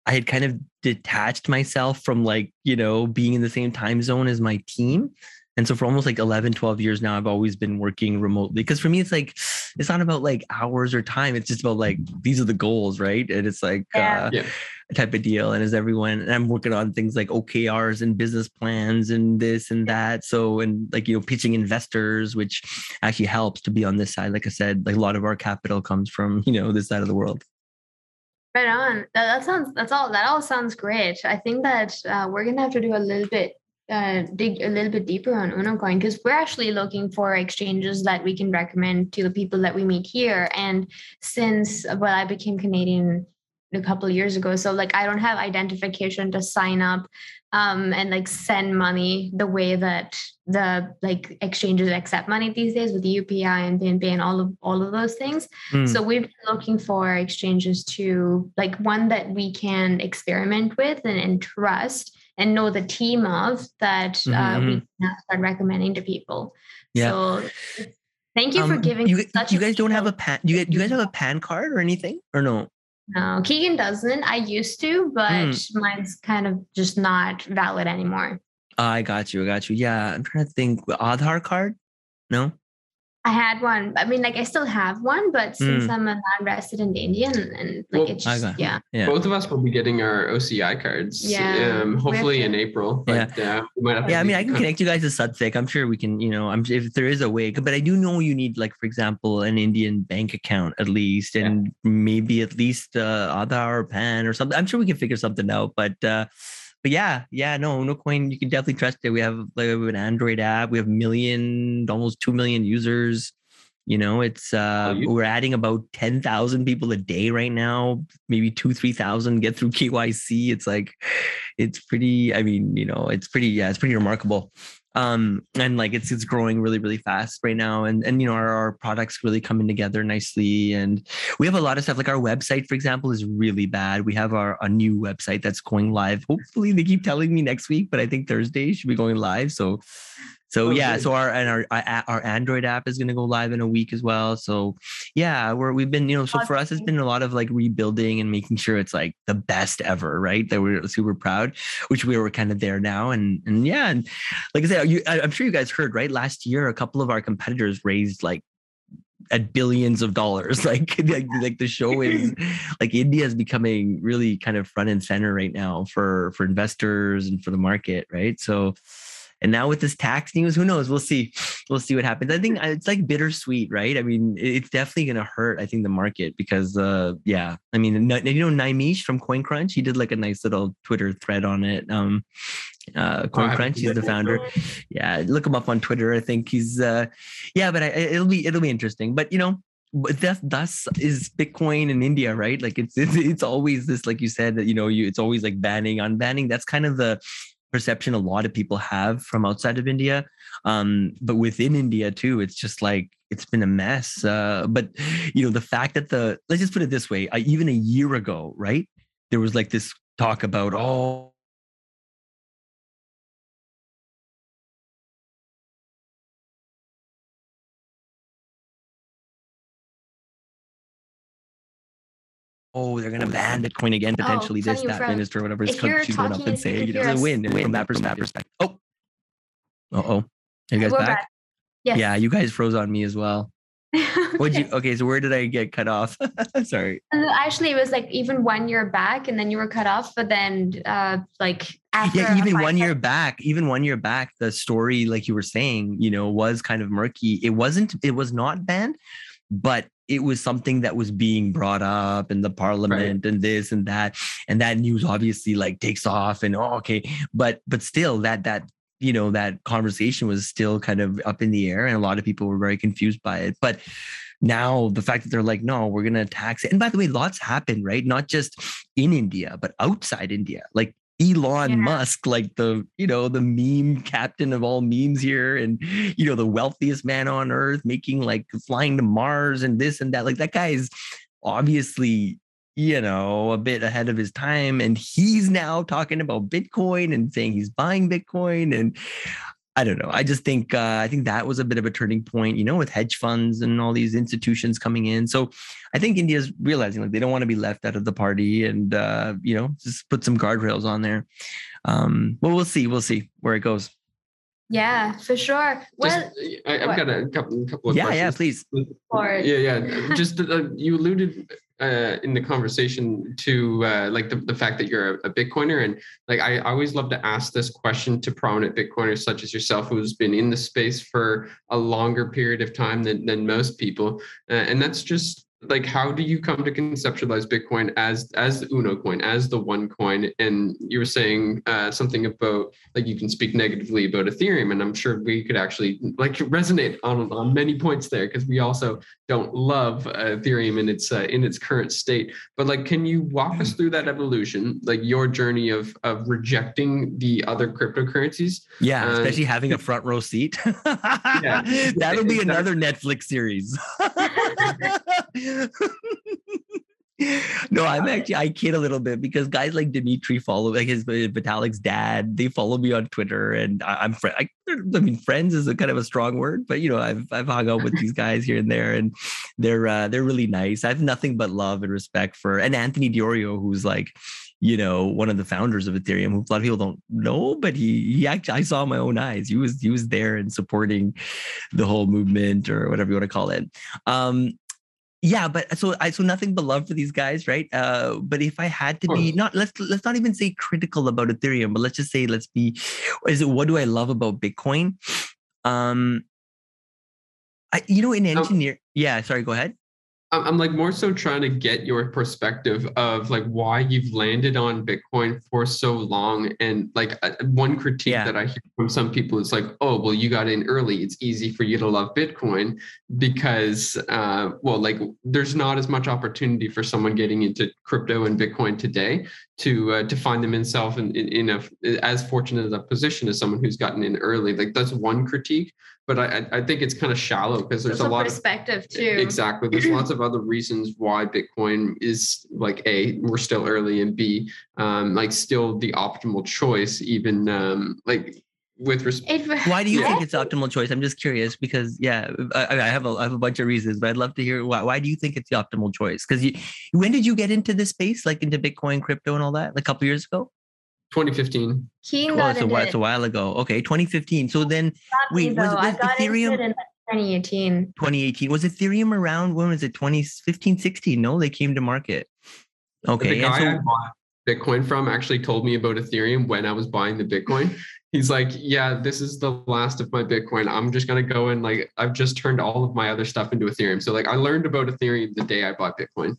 I had kind of detached myself from like, you know, being in the same time zone as my team. And so for almost like 11, 12 years now, I've always been working remotely. Because for me, it's like, it's not about like hours or time. It's just about like, these are the goals, right? And it's like, yeah. Uh, yeah type of deal. And as everyone, and I'm working on things like OKRs and business plans and this and that. So, and like, you know, pitching investors, which actually helps to be on this side. Like I said, like a lot of our capital comes from, you know, this side of the world. Right on. That, that sounds, that's all, that all sounds great. I think that uh, we're going to have to do a little bit uh, dig a little bit deeper on UnoCoin because we're actually looking for exchanges that we can recommend to the people that we meet here. And since well, I became Canadian a couple years ago so like i don't have identification to sign up um, and like send money the way that the like exchanges accept money these days with UPI and BNB and all of all of those things. Mm. So we've been looking for exchanges to like one that we can experiment with and, and trust and know the team of that mm-hmm. uh, we mm-hmm. can start recommending to people. Yeah. So thank you um, for giving. You, you guys don't have a pan. You, you guys have a pan card or anything or no? No, Keegan doesn't. I used to, but mm. mine's kind of just not valid anymore. I got you. I got you. Yeah, I'm trying to think. Aadhaar card? No. I had one. I mean, like I still have one, but since Mm. I'm a non-resident Indian, and like Well, it's just got- yeah, Yeah. Both of us will be getting our OCI cards. Yeah, Um, hopefully to- in April. But, uh, we might have to Yeah, I mean, I can connect you guys to Satvik. I'm sure we can, you know, I'm if there is a way, but I do know you need, like, for example, an Indian bank account at least, Yeah. and maybe at least uh, Aadhaar or PAN or something. I'm sure we can figure something out. But uh, but yeah, yeah, no, no coin. You can definitely trust it. We have like we have an Android app. We have million, almost two million users. You know, it's uh, you- we're adding about ten thousand people a day right now. Maybe two, three thousand get through KYC. It's like, it's pretty. I mean, you know, it's pretty. Yeah, it's pretty remarkable um and like it's it's growing really really fast right now. And and you know our, our products really coming together nicely. And we have a lot of stuff. Like our website for example is really bad. We have our a new website that's going live. Hopefully they keep telling me next week but i think thursday should be going live. So so Oh, yeah good. so our and our our our android app is going to go live in a week as well so yeah we're we've been you know so for us it's been a lot of like rebuilding and making sure it's like the best ever right that we're super proud which we were kind of there now and and yeah and like I said, you, I, I'm sure you guys heard, right? Last year, a couple of our competitors raised like at billions of dollars. Like, like, like the show is like India is becoming really kind of front and center right now for for investors and for the market, right? So, and now with this tax news, who knows? We'll see. We'll see what happens. I think uh, it's like bittersweet, right? I mean, it's definitely going to hurt. I think the market because, uh, yeah. I mean, you know, Nimish from CoinCrunch, he did like a nice little Twitter thread on it. Um, uh, Oh, CoinCrunch, he's the founder yeah look him up on twitter i think he's uh yeah but I, it'll be it'll be interesting but you know but that thus is bitcoin in india right like it's, it's it's always this like you said that you know you it's always like banning unbanning that's kind of the perception a lot of people have from outside of india. Um but within india too it's just like it's been a mess. Uh but you know the fact that the let's just put it this way I, even a year ago right there was like this talk about oh oh, they're going to ban Bitcoin again, Oh, potentially this, that from- minister, whatever is if you're up and saying, if you know, it's a a- win from that perspective. Oh, uh oh. Are you guys back? back. Yes. Yeah, you guys froze on me as well. What'd you, Okay. okay, so where did I get cut off? Sorry. Actually, it was like even one year back, and then you were cut off. But then, uh, like after Yeah, even one year back, even one year back, the story, like you were saying, you know, was kind of murky. It wasn't, it was not banned, but it was something that was being brought up in the parliament and this and that. And that news obviously like takes off and oh, okay. But but still that that you know that conversation was still kind of up in the air and a lot of people were very confused by it. But now the fact that they're like, no, we're gonna tax it. And by the way, lots happen, right? Not just in India, but outside India. Like Elon Yeah. Musk, like the you know the meme captain of all memes here, and you know the wealthiest man on earth, making like flying to Mars and this and that. Like that guy is obviously you know a bit ahead of his time, and he's now talking about Bitcoin and saying he's buying Bitcoin and. I don't know. I just think uh, I think that was a bit of a turning point, you know, with hedge funds and all these institutions coming in. So I think India's realizing like they don't want to be left out of the party, and uh, you know, just put some guardrails on there. Um, well, we'll see. We'll see where it goes. Yeah, for sure. Well, Just, I, I've what? got a couple, couple of Yeah, yeah, questions. please. Yeah, yeah. Just uh, you alluded uh, in the conversation to uh, like the, the fact that you're a, a Bitcoiner, and like I always love to ask this question to prominent Bitcoiners such as yourself, who's been in the space for a longer period of time than than most people, uh, and that's just like how do you come to conceptualize Bitcoin as as the Uno coin, as the one coin? And you were saying uh, something about like you can speak negatively about Ethereum, and I'm sure we could actually like resonate on on many points there because we also don't love uh, Ethereum in its uh, in its current state. But like, can you walk us through that evolution, like your journey of of rejecting the other cryptocurrencies? Yeah, especially having a front row seat. That'll be exactly. another Netflix series. no, I'm actually I kid a little bit because guys like Dimitri follow like his uh, Vitalik's dad. They follow me on Twitter, and I, I'm friend. I, I mean, friends is a kind of a strong word, but you know, I've I've hung out with these guys here and there, and they're uh, they're really nice. I have nothing but love and respect for and Anthony Di Iorio, who's like you know, one of the founders of Ethereum, who a lot of people don't know, but he he actually I saw my own eyes. He was he was there and supporting the whole movement or whatever you want to call it. Um, yeah, but so I so nothing but love for these guys, right? Uh, but if I had to be not let's let's not even say critical about Ethereum, but let's just say let's be is it what do I love about Bitcoin? Um, I you know in engineer, yeah. Sorry, go ahead. I'm like more so trying to get your perspective of like why you've landed on Bitcoin for so long. And like uh, one critique yeah. that I hear from some people is like, oh, well, you got in early. It's easy for you to love Bitcoin because, uh, well, like there's not as much opportunity for someone getting into crypto and Bitcoin today to uh, to find them himself in, in, in a as fortunate a position as someone who's gotten in early. Like that's one critique but I, I think it's kind of shallow because there's a lot perspective of perspective too. Exactly. There's lots of other reasons why Bitcoin is like a we're still early and b um, like still the optimal choice even um, like with respect. Why do you yeah. think it's optimal choice? I'm just curious because yeah, I, I, have a I have a bunch of reasons, but I'd love to hear why. Why do you think it's the optimal choice? Because you, when did you get into this space, like into Bitcoin, crypto, and all that? Like a couple years ago. 2015. Keen oh, so it's a while ago. Okay, 2015. So then, wait, was, was Ethereum? in 2018. 2018 was Ethereum around? When was it? 2015, 16? No, they came to market. Okay, the guy so, I bought Bitcoin from actually told me about Ethereum when I was buying the Bitcoin. He's like, "Yeah, this is the last of my Bitcoin. I'm just gonna go and like, I've just turned all of my other stuff into Ethereum. So like, I learned about Ethereum the day I bought Bitcoin.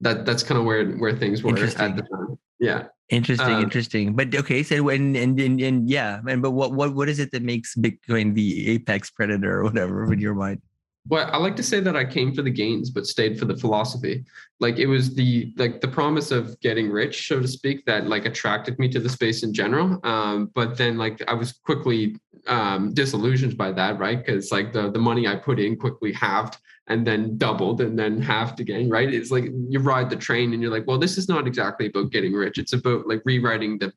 That that's kind of where where things were at the time. Yeah. Interesting, um, interesting. But okay, so when and, and and yeah, and but what what what is it that makes Bitcoin the apex predator or whatever in your mind? Well, I like to say that I came for the gains, but stayed for the philosophy. Like it was the like the promise of getting rich, so to speak, that like attracted me to the space in general. Um, but then like I was quickly um, disillusioned by that, right? Because like the the money I put in quickly halved and then doubled and then halved again, right? It's like you ride the train and you're like, well, this is not exactly about getting rich. It's about like rewriting the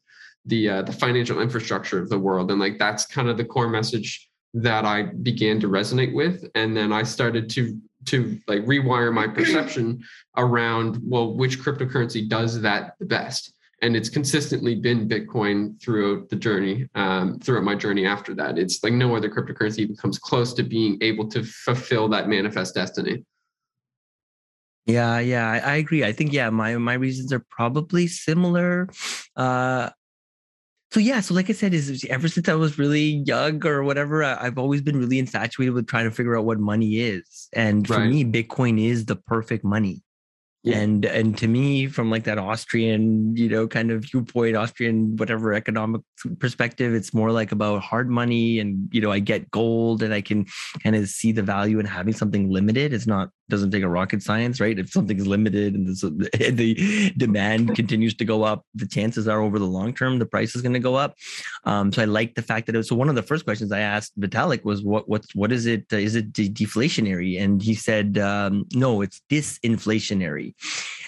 the uh, the financial infrastructure of the world, and like that's kind of the core message that I began to resonate with, and then I started to to like rewire my perception around well, which cryptocurrency does that the best and it's consistently been Bitcoin throughout the journey, um, throughout my journey after that. It's like no other cryptocurrency even comes close to being able to fulfill that manifest destiny. Yeah, yeah, I, I agree. I think yeah, my my reasons are probably similar. Uh, so yeah, so like I said, is ever since I was really young or whatever, I, have always been really infatuated with trying to figure out what money is, and for right. me, Bitcoin is the perfect money. Yeah. And and to me, from like that Austrian, you know, kind of viewpoint, Austrian whatever economic perspective, it's more like about hard money, and you know, I get gold, and I can kind of see the value in having something limited. It's not doesn't take a rocket science, right? If something's limited and the, the demand continues to go up, the chances are over the long term the price is going to go up. Um, so I like the fact that it was, so one of the first questions I asked Vitalik was what what's what is it? Uh, is it de- deflationary? And he said um, no, it's disinflationary.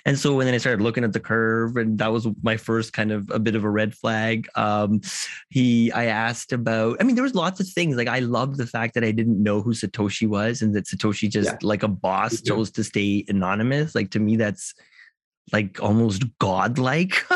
And so when then I started looking at the curve, and that was my first kind of a bit of a red flag. Um, he I asked about. I mean, there was lots of things like I love the fact that I didn't know who Satoshi was, and that Satoshi just yeah. like a boss boss chose to stay anonymous. Like to me, that's like almost godlike.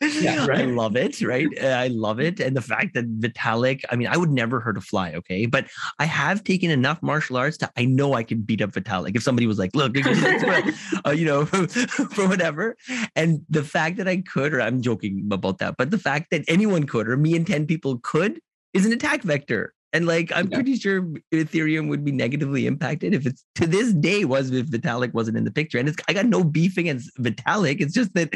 yeah, right. I love it, right? I love it. And the fact that Vitalik, I mean, I would never hurt a fly, okay? But I have taken enough martial arts to I know I can beat up Vitalik. If somebody was like, look, uh, you know, for whatever. And the fact that I could, or I'm joking about that, but the fact that anyone could, or me and 10 people could, is an attack vector. And like, I'm yeah. pretty sure Ethereum would be negatively impacted if it's to this day was if Vitalik wasn't in the picture. And it's, I got no beef against Vitalik. It's just that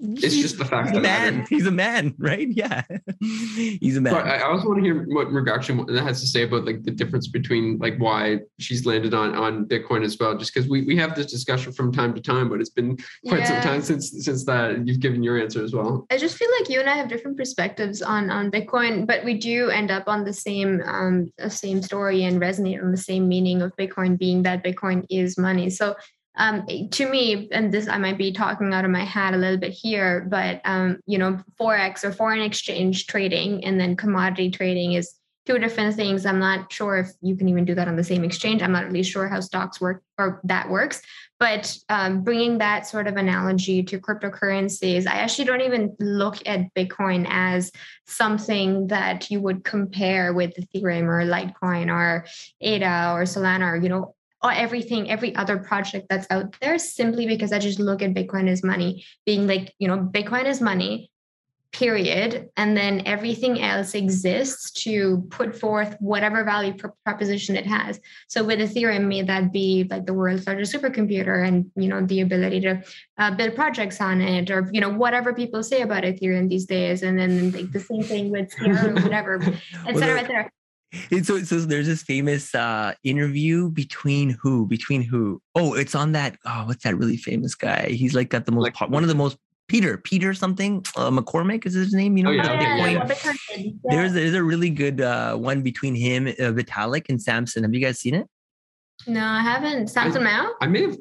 it's just the fact he's a man. He's a man, right? Yeah, he's a man. But I also want to hear what Mrugakshi has to say about like the difference between like why she's landed on on Bitcoin as well. Just because we we have this discussion from time to time, but it's been quite yeah. some time since since that you've given your answer as well. I just feel like you and I have different perspectives on on Bitcoin, but we do end up on the same um same story and resonate on the same meaning of Bitcoin being that Bitcoin is money. So um, to me, and this I might be talking out of my hat a little bit here, but um, you know, forex or foreign exchange trading and then commodity trading is two different things. I'm not sure if you can even do that on the same exchange. I'm not really sure how stocks work or that works. But um, bringing that sort of analogy to cryptocurrencies, I actually don't even look at Bitcoin as something that you would compare with Ethereum or Litecoin or ADA or Solana or, you know, or everything, every other project that's out there, simply because I just look at Bitcoin as money, being like, you know, Bitcoin is money period. And then everything else exists to put forth whatever value proposition it has. So with ethereum may that be like the world's largest supercomputer and you know the ability to uh, build projects on it or you know whatever people say about ethereum these days. And then like the same thing with Sierra whatever etc etc and so, so there's this famous uh, interview between who? Between who? Oh, it's on that. Oh, what's that really famous guy? He's like got the most like, one of the most Peter, Peter something, uh, McCormack is his name. You know, oh, yeah. Yeah, yeah. there's there's a really good uh, one between him, uh, Vitalik, and Samson. Have you guys seen it? No, I haven't. Samson Mow. I may have.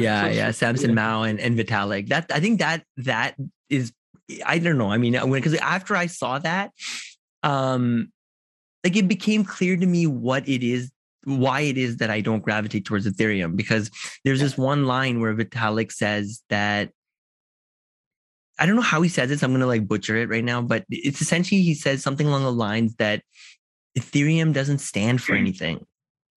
yeah, yeah, Samson Mow and, and Vitalik. That I think that that is. I don't know. I mean, because after I saw that, um, like it became clear to me what it is why it is that I don't gravitate towards Ethereum because there's this one line where Vitalik says that I don't know how he says this. I'm gonna like butcher it right now, but it's essentially he says something along the lines that Ethereum doesn't stand for anything.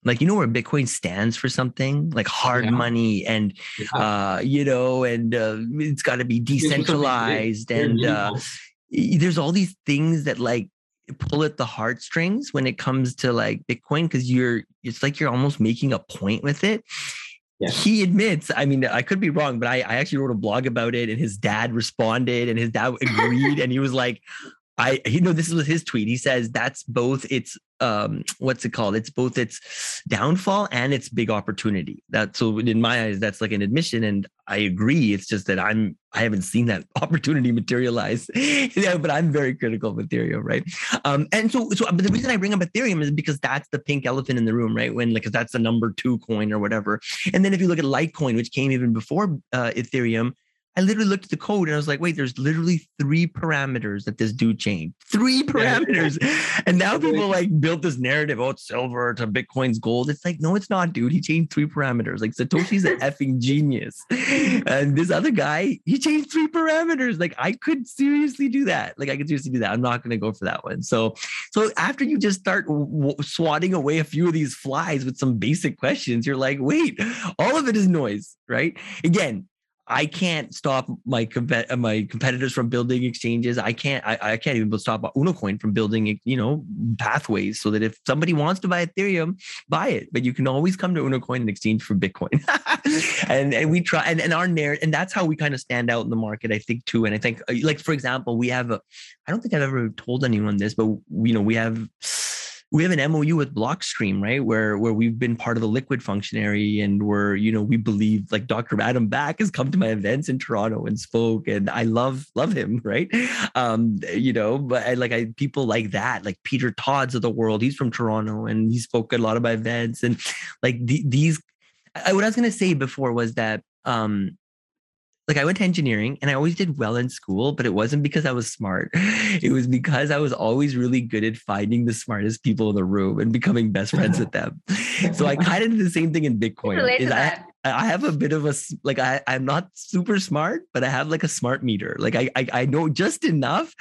Like you know where Bitcoin stands for something like hard yeah. money and yeah. uh, you know, and uh, it's got to be decentralized and uh, there's all these things that like pull at the heartstrings when it comes to like Bitcoin because you're it's like you're almost making a point with it yeah. he admits i mean i could be wrong but I, I actually wrote a blog about it and his dad responded and his dad agreed and he was like I you know this was his tweet. He says that's both its um what's it called? It's both its downfall and its big opportunity. That so in my eyes, that's like an admission, and I agree. It's just that I'm I haven't seen that opportunity materialize. yeah, but I'm very critical of Ethereum, right? Um, and so so but the reason I bring up Ethereum is because that's the pink elephant in the room, right? When like that's the number two coin or whatever. And then if you look at Litecoin, which came even before uh, Ethereum, I literally looked at the code and I was like, wait, there's literally three parameters that this dude changed. Three parameters. and now people like built this narrative, oh, it's silver to Bitcoin's gold. It's like, no, it's not, dude. He changed three parameters. Like Satoshi's an effing genius. And this other guy, he changed three parameters. Like I could seriously do that. Like I could seriously do that. I'm not going to go for that one. So, so after you just start w- swatting away a few of these flies with some basic questions, you're like, wait, all of it is noise, right? Again, I can't stop my uh, my competitors from building exchanges. I can't I, I can't even stop Unocoin from building you know pathways so that if somebody wants to buy Ethereum, buy it. But you can always come to Unocoin and exchange for Bitcoin. and and we try and, and our narrative and that's how we kind of stand out in the market, I think too. And I think uh, like for example, we have a I don't think I've ever told anyone this, but you know we have we have an MOU with Blockstream, right? Where where we've been part of the liquid functionary and where, you know, we believe like Dr. Adam Back has come to my events in Toronto and spoke and I love love him, right? Um, you know, but I, like I people like that, like Peter Todd's of the world, he's from Toronto and he spoke at a lot of my events and like the, these I, what I was to say before was that um like I went to engineering and I always did well in school, but it wasn't because I was smart. It was because I was always really good at finding the smartest people in the room and becoming best friends with them. So I kind of did the same thing in Bitcoin. Is I, I have a bit of a like I I'm not super smart, but I have like a smart meter. Like I I, I know just enough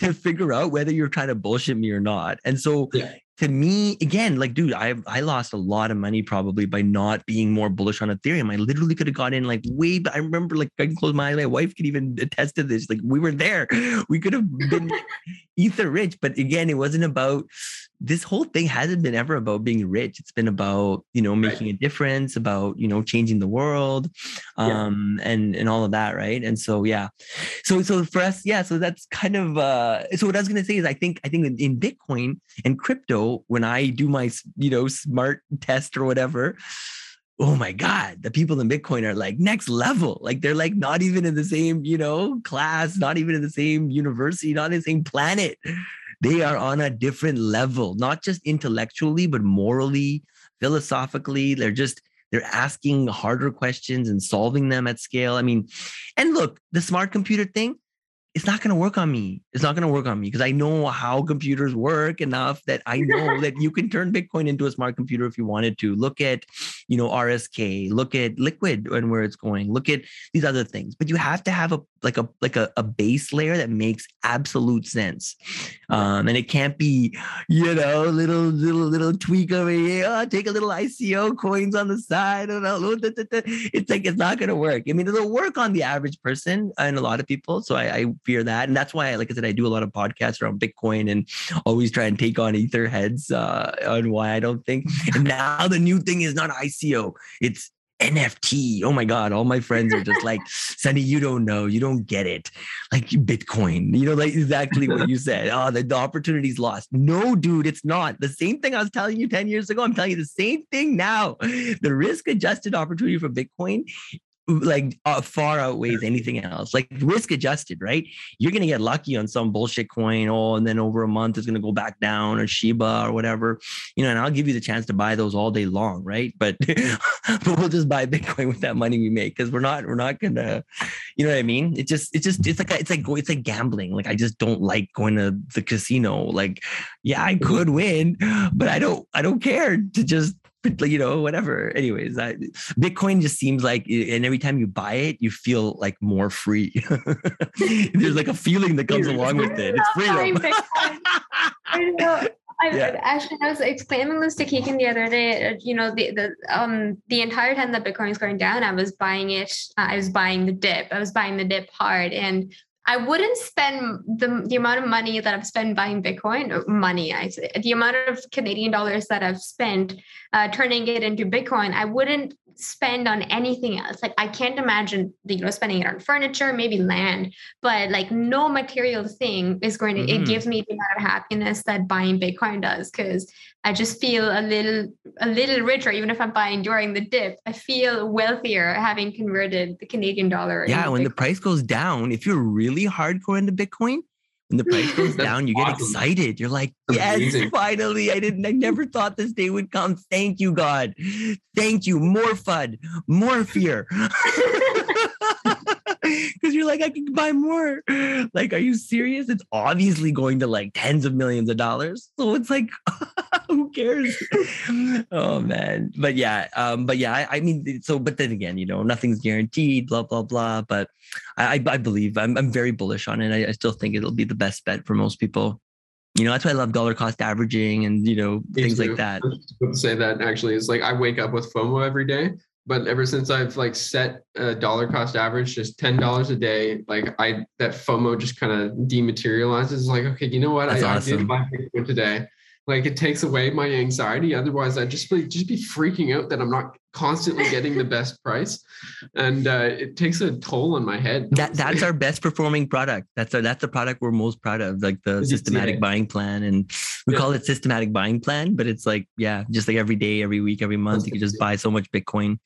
to figure out whether you're trying to bullshit me or not. And so yeah to me, again, like, dude, I I lost a lot of money probably by not being more bullish on Ethereum. I literally could have got in like way. I remember like I can close my eyes. My wife could even attest to this. Like we were there. We could have been ether rich, but again, it wasn't about this whole thing hasn't been ever about being rich. It's been about, you know, making right. a difference, about, you know, changing the world, um, yeah. and and all of that, right? And so yeah. So so for us, yeah, so that's kind of uh so what I was gonna say is I think I think in, in Bitcoin and crypto, when I do my you know smart test or whatever, oh my god the people in bitcoin are like next level like they're like not even in the same you know class not even in the same university not in the same planet they are on a different level, not just intellectually, but morally, philosophically. They're just, they're asking harder questions and solving them at scale. I mean, and look, the smart computer thing, it's not going to work on me. It's not going to work on me because I know how computers work enough that I know that you can turn Bitcoin into a smart computer if you wanted to. Look at, you know, RSK, look at Liquid and where it's going, look at these other things. But you have to have a like a like a, a base layer that makes absolute sense. Um, and it can't be, you know, little little little tweak over here. Oh, take a little ICO coins on the side. It's like it's not to work. I mean, it'll work on the average person and a lot of people. So I, I fear that. And that's why, like I said, I do a lot of podcasts around Bitcoin and always try and take on ether heads uh, on why I don't think. And now the new thing is not ICO, it's NFT. Oh my God. All my friends are just like, Sunny, you don't know. You don't get it. Like Bitcoin, you know, like exactly what you said. Oh, the, the opportunity's lost. No, dude, it's not. The same thing I was telling you 10 years ago. I'm telling you the same thing now. The risk adjusted opportunity for Bitcoin like uh, far outweighs anything else. Like risk adjusted, right? You're gonna get lucky on some bullshit coin, oh, and then over a month it's gonna go back down or Shiba or whatever, you know. And I'll give you the chance to buy those all day long, right? But but we'll just buy Bitcoin with that money we make because we're not we're not gonna, you know what I mean? It just it's just it's like it's like it's like gambling. Like I just don't like going to the casino. Like yeah, I could win, but I don't I don't care to just you know, whatever. Anyways, I, Bitcoin just seems like, and every time you buy it, you feel like more free. There's like a feeling that comes along with it. It's freedom. I. Yeah. Actually, I was explaining this to Keegan the other day. Uh, you know, the the um the entire time that Bitcoin is going down, I was buying it. Uh, I was buying the dip. I was buying the dip hard, and I wouldn't spend the, the amount of money that I've spent buying Bitcoin, money, I say, the amount of Canadian dollars that I've spent uh, turning it into Bitcoin, I wouldn't spend on anything else. Like I can't imagine, you know, spending it on furniture, maybe land, but like no material thing is going to, mm-hmm. it gives me the amount of happiness that buying Bitcoin does. Cause I just feel a little, a little richer, even if I'm buying during the dip, I feel wealthier having converted the Canadian dollar. Yeah. When Bitcoin. the price goes down, if you're really hardcore into Bitcoin, when the price goes down, you get excited. You're like, yes, Amazing. finally. I didn't, I never thought this day would come. Thank you, God. Thank you. More FUD, more fear. Because you're like, I can buy more. Like, are you serious? It's obviously going to like tens of millions of dollars. So it's like, who cares? oh man. But yeah, um, but yeah, I, I, mean, so but then again, you know, nothing's guaranteed, blah, blah, blah. But I, I believe I'm I'm very bullish on it. I, I still think it'll be the best bet for most people you know that's why i love dollar cost averaging and you know Me things too. like that say that actually is like i wake up with fomo every day but ever since I've like set a dollar cost average, just ten dollars a day, like I that FOMO just kind of dematerializes. Like, okay, you know what? I, awesome. I, did buy Bitcoin today. Like it takes away my anxiety. Otherwise, I'd just be just be freaking out that I'm not constantly getting the best price, and uh, it takes a toll on my head. That that's our best performing product. That's our that's the product we're most proud of, like the systematic buying plan, and we yeah. call it systematic buying plan. But it's like yeah, just like every day, every week, every month, you can just buy so much Bitcoin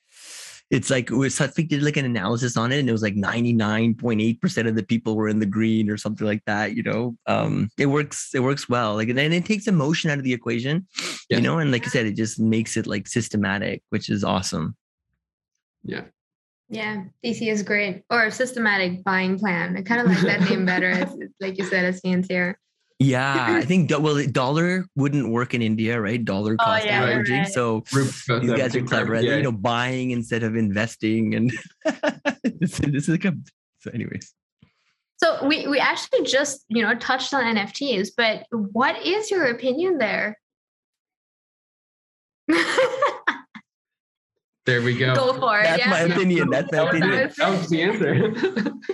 it's like it was, I think did like an analysis on it, and it was like 99.8% of the people were in the green or something like that. You know, um, it works, it works well. Like, and then it takes emotion out of the equation, yeah. you know, and like I said, it just makes it like systematic, which is awesome. Yeah. Yeah, DC is great. Or a systematic buying plan. I kind of like that name better. It's, it's, like you said, it's fancier. Yeah, I think well, dollar wouldn't work in India, right? Dollar oh, cost oh, yeah, averaging. Right. So uh, you guys are clever. Yeah. You know, buying instead of investing, and this, this is like a. So, anyways. So we we actually just you know touched on NFTs, but what is your opinion there? There we go. Go for it. That's yeah. my opinion. That's my opinion. That was the answer.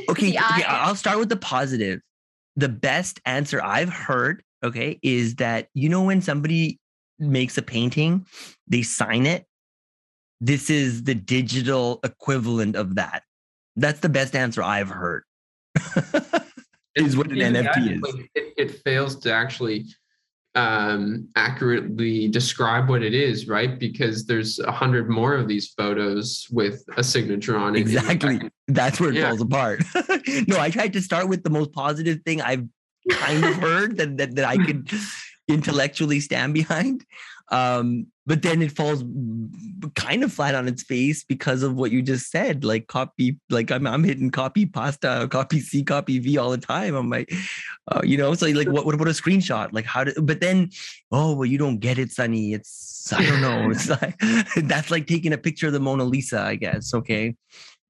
okay, okay, I'll start with the positive the best answer I've heard, okay, is that you know when somebody makes a painting, they sign it. This is the digital equivalent of that. That's the best answer I've heard. is what an NFT is. It, it fails to actually um, accurately describe what it is, right? Because there's a hundred more of these photos with a signature on it. Exactly. That's where it yeah. falls apart. no, I tried to start with the most positive thing I've kind of heard that, that, that I could intellectually stand behind. Um, but then it falls kind of flat on its face because of what you just said. Like copy, like I'm I'm hitting copy pasta, copy C, copy V all the time. I'm like, uh, you know, so like what, what about a screenshot? Like how do but then oh well you don't get it, Sunny. It's I don't know. It's like that's like taking a picture of the Mona Lisa, I guess. Okay.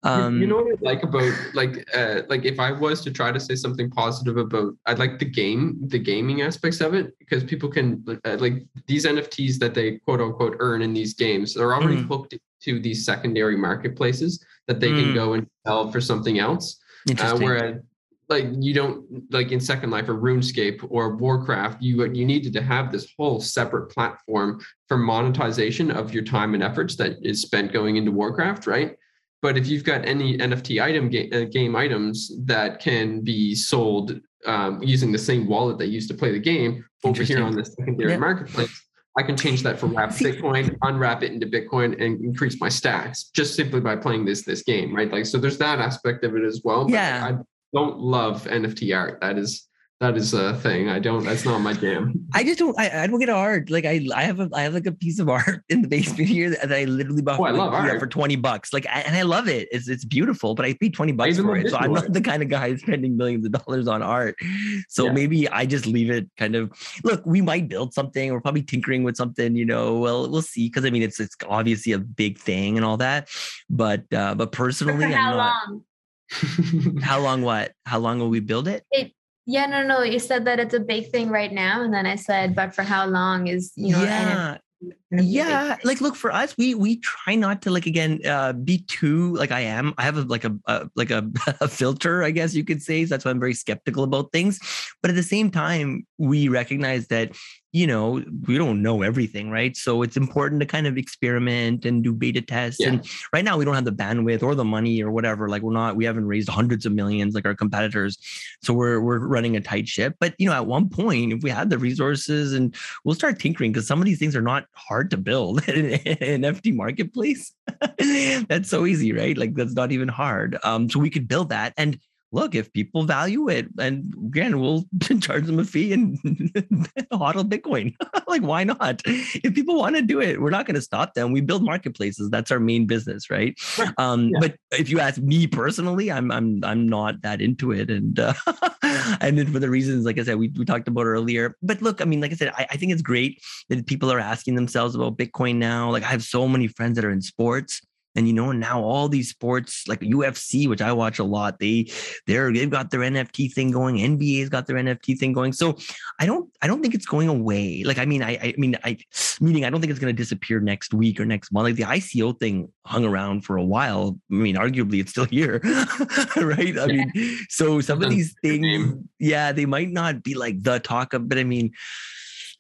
Um, you know what I like about like uh, like if I was to try to say something positive about I like the game the gaming aspects of it because people can uh, like these NFTs that they quote unquote earn in these games they're already mm. hooked to these secondary marketplaces that they mm. can go and sell for something else. Uh, whereas like you don't like in Second Life or RuneScape or Warcraft, you you needed to have this whole separate platform for monetization of your time and efforts that is spent going into Warcraft, right? But if you've got any NFT item ga- uh, game items that can be sold um, using the same wallet that used to play the game over here on the secondary yeah. marketplace, I can change that for wrap Bitcoin, unwrap it into Bitcoin, and increase my stacks just simply by playing this this game, right? Like so, there's that aspect of it as well. yeah, I don't love NFT art. That is that is a thing. I don't. That's not my jam. I just don't. I, I don't get art. Like I, I have a, I have like a piece of art in the basement here that I literally bought oh, I love art. for twenty bucks. Like, I, and I love it. It's it's beautiful. But I paid twenty bucks for it, so I'm not the kind of guy spending millions of dollars on art. So yeah. maybe I just leave it. Kind of. Look, we might build something. We're probably tinkering with something. You know. Well, we'll see. Because I mean, it's it's obviously a big thing and all that. But uh, but personally, for how I'm not, long? how long? What? How long will we build it? It yeah, no, no. You said that it's a big thing right now, and then I said, but for how long is you know? Yeah, yeah. Like, look for us, we we try not to like again uh, be too like I am. I have a like a, a like a, a filter, I guess you could say. So that's why I'm very skeptical about things. But at the same time, we recognize that you know, we don't know everything, right? So it's important to kind of experiment and do beta tests. Yeah. And right now, we don't have the bandwidth or the money or whatever. Like we're not, we haven't raised hundreds of millions like our competitors. So we're we're running a tight ship. But you know, at one point, if we had the resources and we'll start tinkering because some of these things are not hard to build in an NFT marketplace. that's so easy, right? Like that's not even hard. Um, so we could build that and look, if people value it, and again, we'll charge them a fee and hodl Bitcoin. like, why not? If people want to do it, we're not going to stop them. We build marketplaces. That's our main business, right? Um, yeah. But if you ask me personally, I'm I'm I'm not that into it, and uh, and then for the reasons, like I said, we, we talked about earlier. But look, I mean, like I said, I, I think it's great that people are asking themselves about Bitcoin now. Like I have so many friends that are in sports and you know now all these sports like UFC which I watch a lot they they're they've got their NFT thing going NBA's got their NFT thing going. So I don't I don't think it's going away. Like I mean I I mean I meaning I don't think it's going to disappear next week or next month. Like the ICO thing hung around for a while. I mean arguably it's still here right? I mean so some of these things yeah they might not be like the talk of but I mean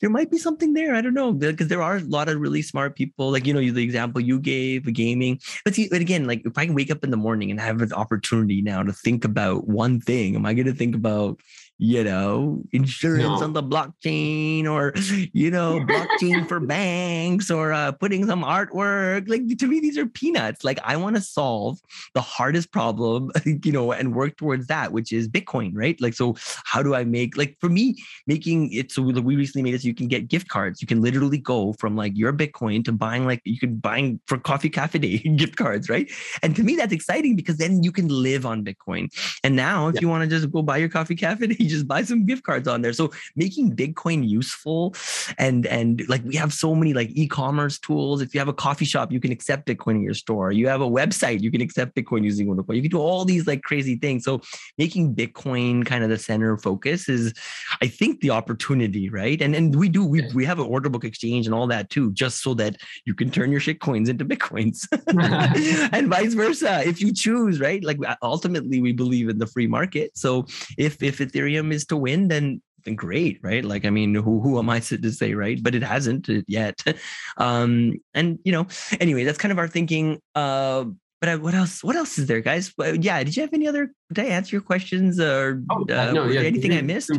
there might be something there. I don't know because there are a lot of really smart people. Like you know, the example you gave, gaming. But see, but again, like if I can wake up in the morning and have an opportunity now to think about one thing, am I going to think about you know, insurance no. on the blockchain or, you know, blockchain for banks or uh, putting some artwork. Like to me, these are peanuts. Like I want to solve the hardest problem, you know, and work towards that, which is Bitcoin, right? Like, so how do I make, like for me, making it so we recently made it so you can get gift cards. You can literally go from like your Bitcoin to buying like, you can buying for coffee cafe day gift cards, right? And to me, that's exciting because then you can live on Bitcoin. And now if yeah. you want to just go buy your coffee cafe day, just buy some gift cards on there. So making Bitcoin useful and and like we have so many like e-commerce tools. If you have a coffee shop, you can accept Bitcoin in your store. You have a website, you can accept Bitcoin using Bitcoin. You can do all these like crazy things. So making Bitcoin kind of the center focus is, I think, the opportunity, right? And and we do we we have an order book exchange and all that too, just so that you can turn your shit coins into bitcoins and vice versa if you choose, right? Like ultimately, we believe in the free market. So if if Ethereum is to win, then then great, right? Like, I mean, who who am I to say, right? But it hasn't yet. Um, and you know, anyway, that's kind of our thinking. Uh, but I, what else? What else is there, guys? Yeah, did you have any other? Did I answer your questions or oh, uh, no, yeah, anything I missed?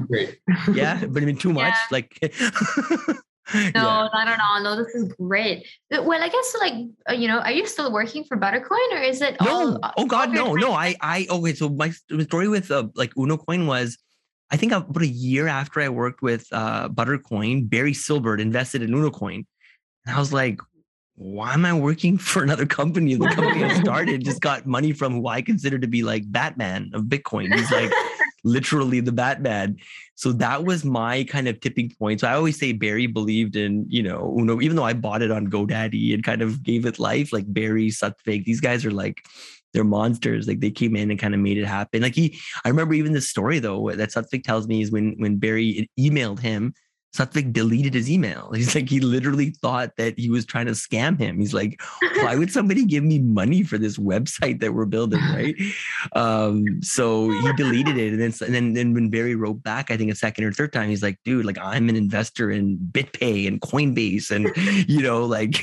Yeah, but I mean, too much. Yeah. Like. no, yeah. not at all. No, this is great. Well, I guess like uh, you know, are you still working for Buttercoin or is it? No. All, oh God, no, no. I, I okay. So my story with uh, like UnoCoin was, I think about a year after I worked with uh, Buttercoin, Barry Silbert invested in UnoCoin. And I was like, why am I working for another company? The company I started just got money from who I consider to be like Batman of Bitcoin. He's like literally the Batman. So that was my kind of tipping point. So I always say Barry believed in, you know, Uno, even though I bought it on GoDaddy and kind of gave it life, like Barry, Satvik, these guys are like, they're monsters. Like they came in and kind of made it happen. Like he, I remember even the story though that Satvik tells me is when when Barry emailed him Satvik deleted his email. He's like, he literally thought that he was trying to scam him. He's like, why would somebody give me money for this website that we're building, right? Um, so he deleted it, and then and then, then when Barry wrote back, I think a second or third time, he's like, dude, like I'm an investor in BitPay and Coinbase, and you know, like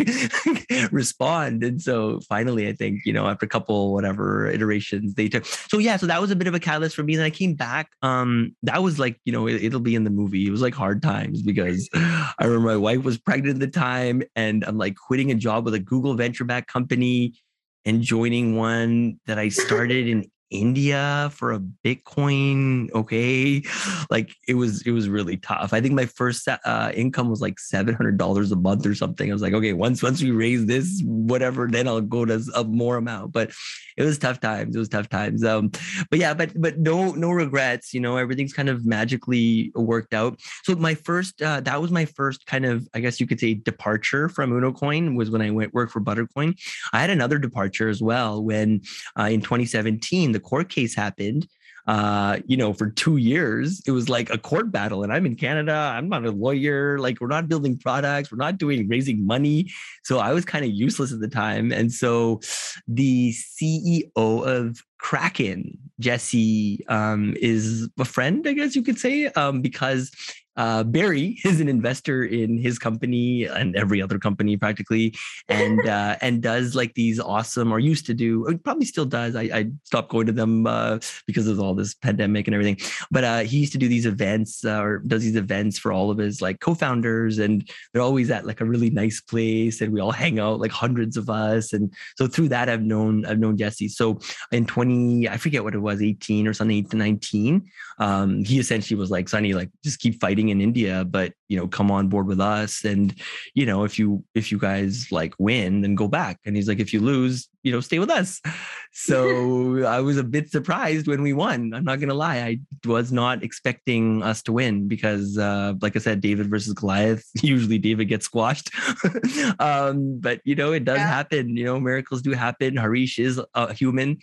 respond. And so finally, I think you know, after a couple whatever iterations, they took. So yeah, so that was a bit of a catalyst for me. And I came back. Um, that was like you know, it, it'll be in the movie. It was like hard times times because I remember my wife was pregnant at the time and I'm like quitting a job with a Google venture back company and joining one that I started in India for a Bitcoin. Okay. Like it was, it was really tough. I think my first uh, income was like $700 a month or something. I was like, okay, once, once we raise this, whatever, then I'll go to a more amount. But it was tough times. It was tough times. Um, but yeah, but, but no, no regrets, you know, everything's kind of magically worked out. So my first, uh, that was my first kind of, I guess you could say departure from UnoCoin was when I went work for Buttercoin. I had another departure as well when uh, in 2017, the court case happened, uh, you know, for two years, it was like a court battle. And I'm in Canada. I'm not a lawyer. Like, we're not building products. We're not doing raising money. So I was kind of useless at the time. And so the CEO of Kraken, Jesse, um, is a friend, I guess you could say, um, because uh, Barry is an investor in his company and every other company practically, and uh, and does like these awesome or used to do, probably still does. I, I stopped going to them uh, because of all this pandemic and everything. But uh, he used to do these events uh, or does these events for all of his like co-founders, and they're always at like a really nice place, and we all hang out like hundreds of us. And so through that, I've known I've known Jesse. So in 20, I forget what it was, 18 or something, 18 to 19, um, he essentially was like, Sonny, like just keep fighting in India, but you know, come on board with us. And you know, if you if you guys like win, then go back. And he's like, if you lose, you know, stay with us. So I was a bit surprised when we won. I'm not gonna lie, I was not expecting us to win because, uh, like I said, David versus Goliath. Usually David gets squashed, um, but you know, it does yeah. happen. You know, miracles do happen. Harish is a human.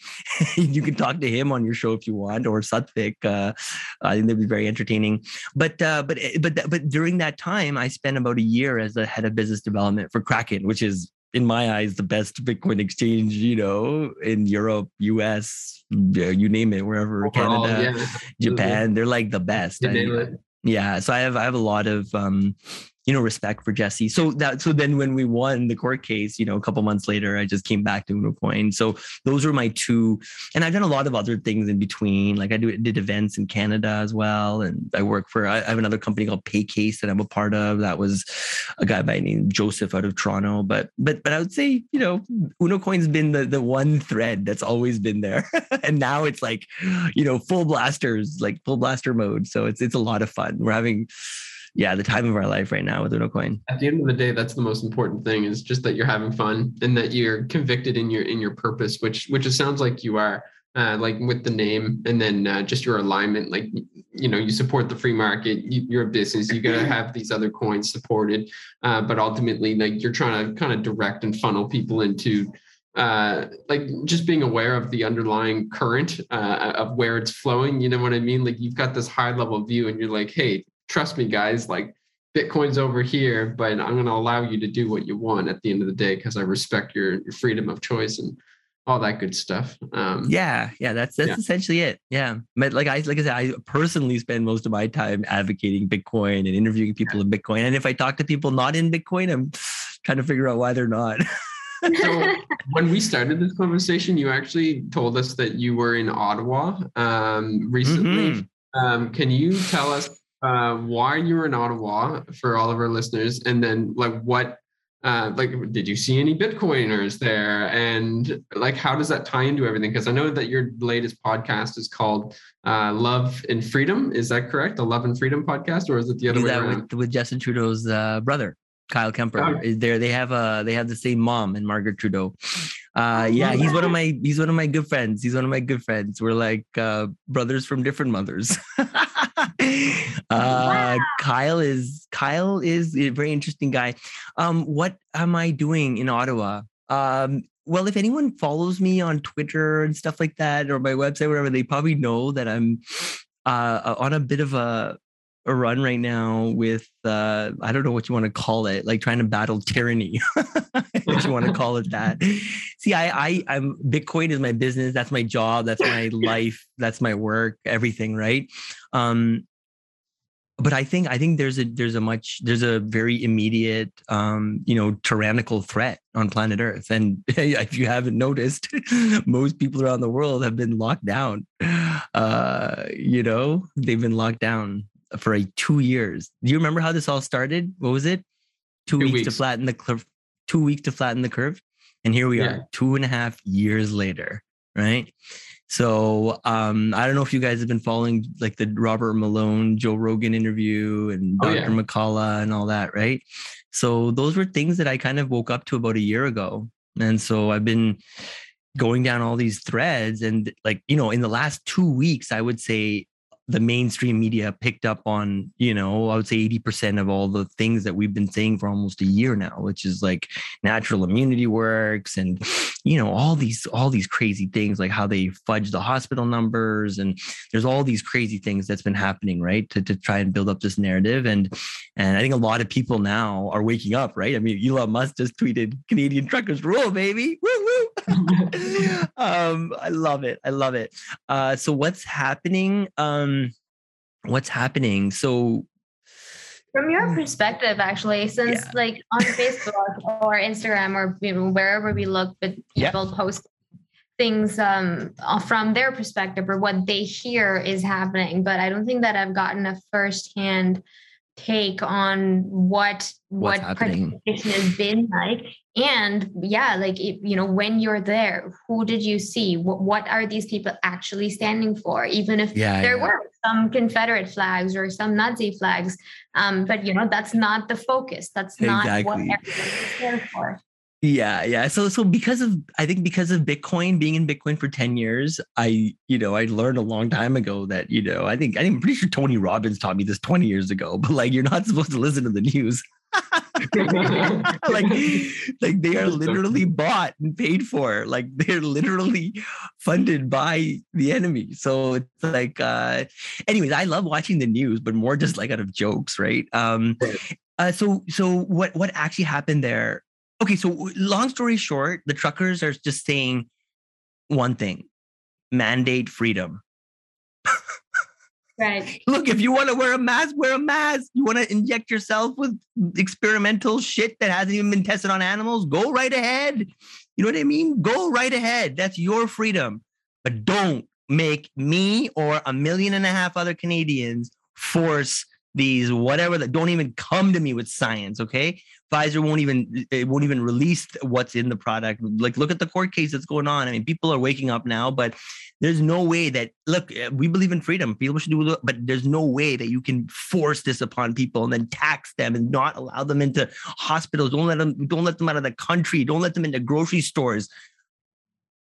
you can talk to him on your show if you want, or Satvik. Uh, I think that'd be very entertaining. But uh, but eh, but but during that time, I spent about a year as the head of business development for Kraken, which is in my eyes the best Bitcoin exchange, you know, in Europe, US, you name it, wherever, Overall, Canada, yeah. Japan, they're like the best. I, yeah, so I have I have a lot of um, you know, respect for Jesse. So that so then when we won the court case, you know, a couple months later, I just came back to UnoCoin. So those were my two, and I've done a lot of other things in between. Like I do did events in Canada as well, and I work for I have another company called Paycase that I'm a part of. That was a guy by name Joseph out of Toronto. But but but I would say you know UnoCoin's been the the one thread that's always been there, and now it's like you know full blasters like full blaster mode. So it's it's a lot of fun. We're having yeah, the time of our life right now with UnoCoin. At the end of the day, that's the most important thing is just that you're having fun and that you're convicted in your in your purpose, which which it sounds like you are. Uh, like with the name and then uh, just your alignment like you know you support the free market you, are a business you got to have these other coins supported uh, but ultimately like you're trying to kind of direct and funnel people into uh, like just being aware of the underlying current uh, of where it's flowing you know what i mean like you've got this high level view and you're like hey trust me, guys, like Bitcoin's over here, but I'm going to allow you to do what you want at the end of the day because I respect your, your freedom of choice and all that good stuff. Um, yeah, yeah, that's that's yeah. essentially it. Yeah, but like I like I said, I personally spend most of my time advocating Bitcoin and interviewing people in Bitcoin. And if I talk to people not in Bitcoin, I'm trying to figure out why they're not. so when we started this conversation, you actually told us that you were in Ottawa um, recently. Mm-hmm. Um, can you tell us uh, why you were in Ottawa for all of our listeners, and then like what, uh, like did you see any Bitcoiners there, and like how does that tie into everything? Because I know that your latest podcast is called uh, Love and Freedom. Is that correct? The Love and Freedom podcast, or is it the other way around? With, with Justin Trudeau's uh, brother. Kyle Kemper Oh. is there. They have a they have the same mom and Margaret Trudeau. Uh, Oh, yeah, he's one of my he's one of my good friends. He's one of my good friends. We're like uh, brothers from different mothers. uh, Kyle is Kyle is a very interesting guy. Um, what am I doing in Ottawa? Um, well, if anyone follows me on Twitter and stuff like that, or my website, whatever, they probably know that I'm uh, on a bit of a a run right now with uh I don't know what you want to call it, like trying to battle tyranny. if you want to call it that. See, I I I'm Bitcoin is my business, that's my job, that's my life, that's my work, everything, right? Um but I think I think there's a there's a much there's a very immediate um you know tyrannical threat on planet Earth and if you haven't noticed most people around the world have been locked down uh you know they've been locked down for a two years. Do you remember how this all started? What was it? Two, Two weeks, to flatten the curve two weeks to flatten the curve and here we Yeah. are two and a half years later right? So um i don't know if you guys have been following like the robert malone joe rogan interview and Oh, dr yeah. mccullough and all that right? So those were things that i kind of woke up to about a year ago. And so i've been going down all these threads and like you know in the last two weeks i would say the mainstream media picked up on you know i would say 80% of all the things that we've been saying for almost a year now which is like natural immunity works and you know all these all these crazy things like how they fudge the hospital numbers and there's all these crazy things that's been happening right to, to try and build up this narrative. And and i think a lot of people now are waking up right? I mean elon musk just tweeted canadian truckers rule baby. Woo um i love it i love it uh so what's happening um what's happening so From your perspective, actually, since Yeah. like on Facebook or Instagram or you know, wherever we look, but Yeah. people post things um, uh, from their perspective or what they hear is happening. But I don't think that I've gotten a firsthand take on what What's what happening. participation has been like. And yeah, like it, you know, when you're there, who did you see? What, what are these people actually standing for? Even if yeah there yeah. were some Confederate flags or some Nazi flags, um, but you know that's not the focus. That's not what Exactly. everyone is there for. Yeah, yeah. So so because of I think because of Bitcoin being in Bitcoin for 10 years, I, you know, I learned a long time ago that, you know, I think I'm pretty sure Tony Robbins taught me this 20 years ago, but like you're not supposed to listen to the news. like like they are literally bought and paid for. Like they're literally funded by the enemy. So it's like uh anyways, I love watching the news, but more just like out of jokes, right? Um uh, so so what what actually happened there okay so long story short the truckers are just saying one thing mandate freedom. Right. look if you want to wear a mask wear a mask. You want to inject yourself with experimental shit that hasn't even been tested on animals go right ahead. You know what i mean? Go right ahead. That's your freedom. But don't make me or a million and a half other canadians force these whatever that don't even come to me with science okay pfizer won't even it won't even release what's in the product. Like look at the court case that's going on. I mean people are waking up now but there's no way that look uh, we believe in freedom. People should do but there's no way that you can force this upon people and then tax them and not allow them into hospitals. Don't let them don't let them out of the country. Don't let them into grocery stores.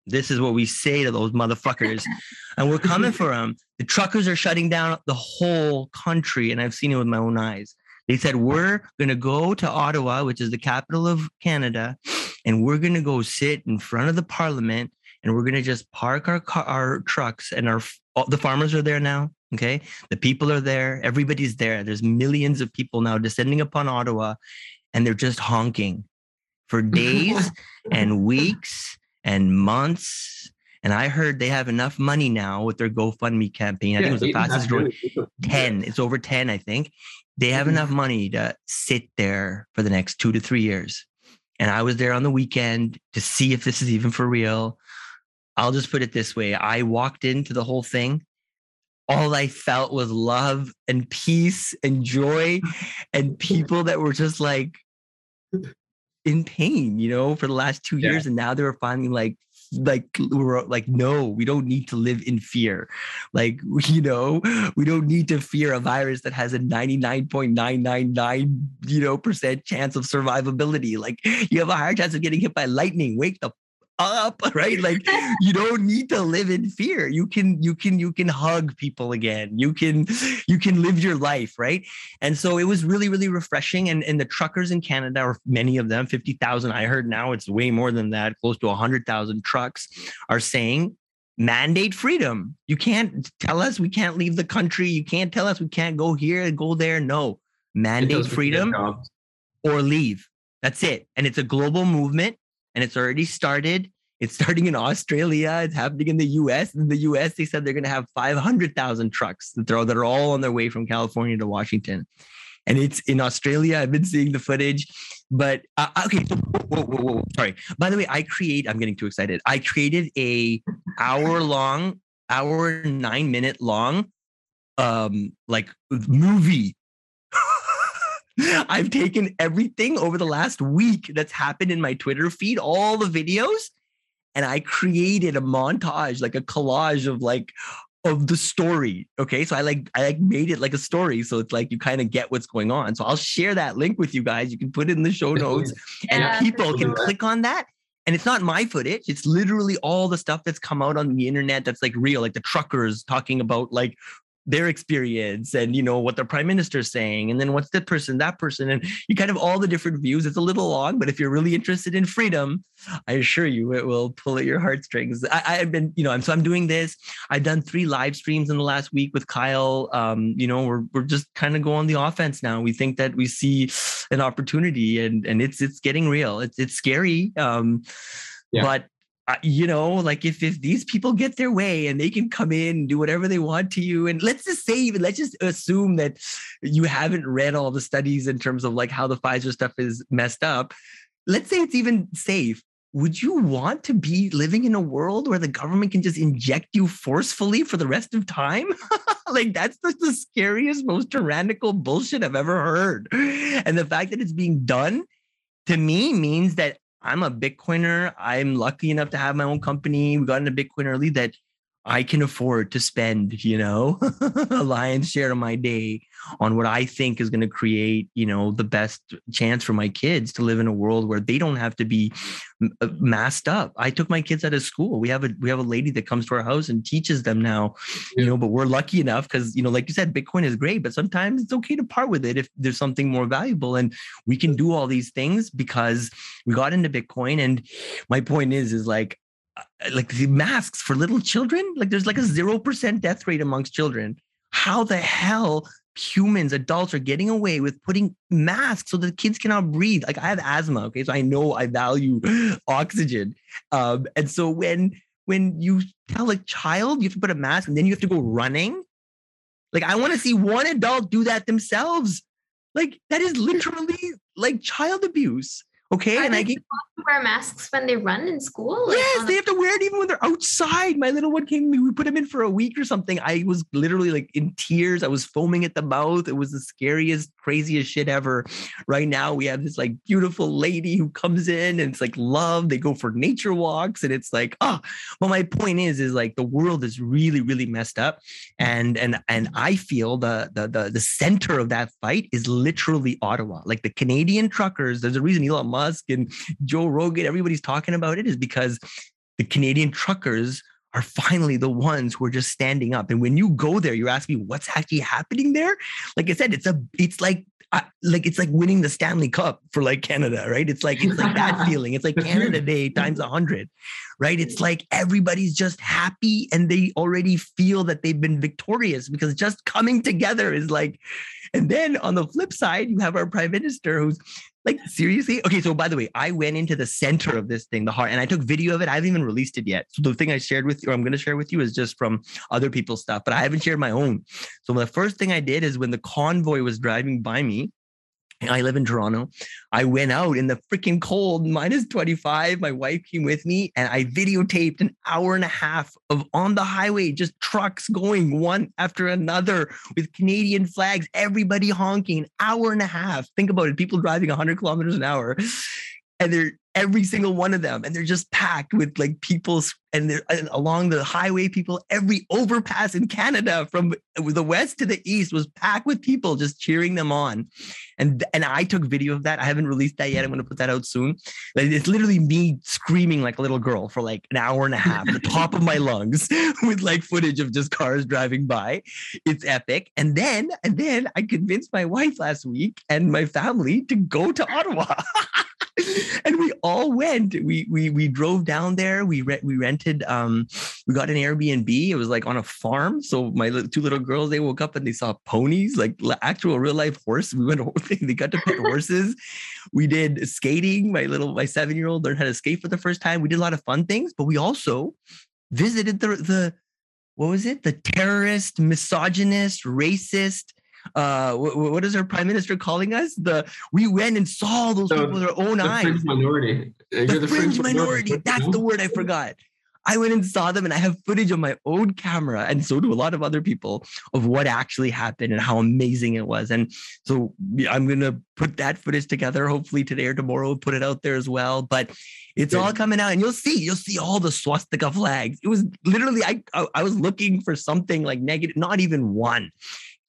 This is what we say to those motherfuckers. And we're coming for them the truckers are shutting down the whole country and i've seen it with my own eyes they said we're going to go to ottawa which is the capital of canada and we're going to go sit in front of the parliament and we're going to just park our car, our trucks and our all, the farmers are there now okay? The people are there everybody's there. There's millions of people now descending upon ottawa and they're just honking for days and weeks and months. And i heard they have enough money now with their gofundme campaign. I think it was the fastest growing 10 it's over 10 i think they have Mhm. enough money to sit there for the next two to three years. And i was there on the weekend to see if this is even for real. I'll just put it this way. I walked into the whole thing. All i felt was love and peace and joy and people that were just like in pain you know for the last two Yeah. years. And now they were finally like like we're like no we don't need to live in fear. Like you know we don't need to fear a virus that has a 99.999 you know percent chance of survivability. Like you have a higher chance of getting hit by lightning. Wake the up right? Like you don't need to live in fear. You can you can you can hug people again. You can you can live your life right? And so it was really really refreshing. And and the truckers in canada or many of them 50,000 i heard now it's way more than that close to 100,000 trucks are saying mandate freedom. You can't tell us we can't leave the country. You can't tell us we can't go here and go there. No. Mandate freedom or leave. That's it. And it's a global movement and it's already started. It's starting in Australia. It's happening in the US. In the US, they said they're going to have 500,000 trucks that are, that are all on their way from California to Washington. And it's in Australia. I've been seeing the footage. But uh, okay, whoa, whoa, whoa, sorry. By the way, I create. I'm getting too excited. I created a hour long, hour nine minute long, um, like movie I've taken everything over the last week that's happened in my Twitter feed, all the videos, and I created a montage, like a collage of like of the story. Okay. So I like I like made it like a story. So it's like you kind of get what's going on. So I'll share that link with you guys. You can put it in the show notes yeah, and people can click on that. And it's not my footage. It's literally all the stuff that's come out on the internet that's like real, like the truckers talking about like their experience and you know what the prime minister is saying and then what's that person that person and you kind of all the different views. It's a little long but if you're really interested in freedom i assure you it will pull at your heartstrings. I, have been you know I'm, so i'm doing this. I've done three live streams in the last week with kyle. Um, you know we're, we're just kind of going the offense now. We think that we see an opportunity and and it's it's getting real. It's it's scary um, yeah. but you know, like if if these people get their way and they can come in and do whatever they want to you, and let's just say, let's just assume that you haven't read all the studies in terms of like how the Pfizer stuff is messed up. Let's say it's even safe. Would you want to be living in a world where the government can just inject you forcefully for the rest of time? like that's the, the scariest, most tyrannical bullshit I've ever heard. And the fact that it's being done to me means that I'm a Bitcoiner. I'm lucky enough to have my own company. We got into Bitcoin early that I can afford to spend, you know, a lion's share of my day on what I think is going to create, you know, the best chance for my kids to live in a world where they don't have to be uh, masked up. I took my kids out of school. We have a we have a lady that comes to our house and teaches them now, you know, but we're lucky enough because, you know, like you said, Bitcoin is great, but sometimes it's okay to part with it if there's something more valuable. And we can do all these things because we got into Bitcoin. And my point is, is like like the masks for little children? Like there's like a 0% death rate amongst children. How the hell humans adults are getting away with putting masks so that kids cannot breathe? Like i have asthma okay? So i know i value oxygen. Um, and so when when you tell a child you have to put a mask and then you have to go running like i want to see one adult do that themselves. Like that is literally like child abuse Okay. Are and I get wear masks when they run in school. Like yes, they have to wear it even when they're outside. My little one came, we put him in for a week or something. I was literally like in tears. I was foaming at the mouth. It was the scariest, craziest shit ever. Right now, we have this like beautiful lady who comes in and it's like love. They go for nature walks, and it's like, oh, well, my point is, is like the world is really, really messed up. And and and I feel the the the, the center of that fight is literally Ottawa. Like the Canadian truckers, there's a reason Elon Musk Musk and Joe Rogan, everybody's talking about it is because the Canadian truckers are finally the ones who are just standing up. And when you go there, you ask me what's actually happening there. Like I said, it's a it's like uh, like it's like winning the Stanley Cup for like Canada, right? It's like it's like that feeling. It's like Canada Day times a hundred, right? It's like everybody's just happy and they already feel that they've been victorious because just coming together is like. And then on the flip side, you have our prime minister who's like seriously? Okay, so by the way, I went into the center of this thing, the heart, and I took video of it. I haven't even released it yet. So the thing I shared with you, or I'm going to share with you, is just from other people's stuff, but I haven't shared my own. So the first thing I did is when the convoy was driving by me, I live in Toronto. I went out in the freaking cold, minus 25. My wife came with me and I videotaped an hour and a half of on the highway, just trucks going one after another with Canadian flags, everybody honking, hour and a half. Think about it people driving 100 kilometers an hour. and they're every single one of them and they're just packed with like people and and along the highway people every overpass in canada from the west to the east was packed with people just cheering them on. And and i took video of that. I haven't released that yet. I'm going to put that out soon. Like it's literally me screaming like a little girl for like an hour and a half at the top of my lungs with like footage of just cars driving by. It's epic. And then and then i convinced my wife last week and my family to go to ottawa. And we all went. We we we drove down there. We re- we rented. Um, we got an Airbnb. It was like on a farm. So my two little girls they woke up and they saw ponies, like actual real life horse. We went. They got to pet horses. We did skating. My little my seven year old learned how to skate for the first time. We did a lot of fun things, but we also visited the the what was it? The terrorist, misogynist, racist uh what, what is our prime minister calling us the we went and saw those so people with our own the eyes fringe minority the, the fringe, fringe, minority, minority. that's the word i forgot I went and saw them and I have footage on my own camera, and so do a lot of other people, of what actually happened and how amazing it was. And so I'm going to put that footage together, hopefully today or tomorrow, put it out there as well. But it's all coming out, and you'll see, you'll see all the swastika flags. It was literally, I, I was looking for something like negative, not even one.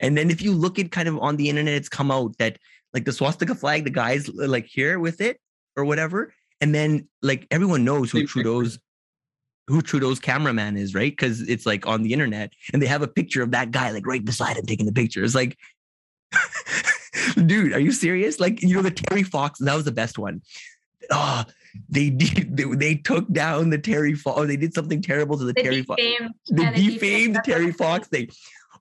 And then if you look at kind of on the internet, it's come out that like the swastika flag, the guys uh, like here with it or whatever. And then like everyone knows who Trudeau's who Trudeau's cameraman is, right? Because it's like on the internet and they have a picture of that guy like right beside him taking the picture. It's like, dude, are you serious? Like, you know, the Terry Fox, that was the best one. Oh, they did they, they took down the Terry Fox. Oh, they did something terrible to the they Terry Fox. They defamed the Terry Fox thing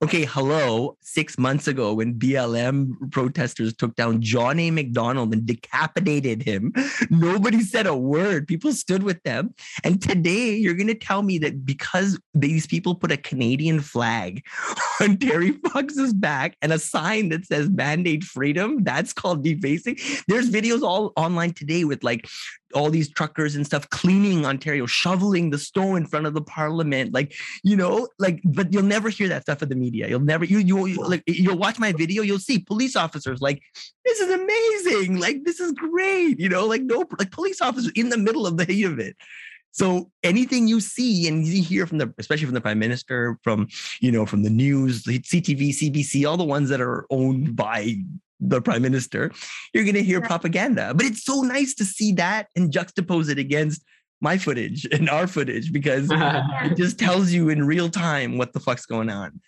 okay, hello, six months ago when BLM protesters took down John A. Macdonald and decapitated him, nobody said a word. People stood with them. And today you're going to tell me that because these people put a Canadian flag on Terry Fox's back and a sign that says mandate freedom, that's called defacing. There's videos all online today with like all these truckers and stuff cleaning Ontario, shoveling the snow in front of the parliament. Like, you know, like, but you'll never hear that stuff in the media. You'll never, you, you, you like, you'll watch my video, you'll see police officers like, this is amazing. Like, this is great. You know, like, no, like police officers in the middle of the heat of it. So anything you see and you hear from the, especially from the prime minister, from you know, from the news, CTV, CBC, all the ones that are owned by the prime minister, you're going to hear propaganda. But it's so nice to see that and juxtapose it against my footage and our footage because it just tells you in real time what the fuck's going on.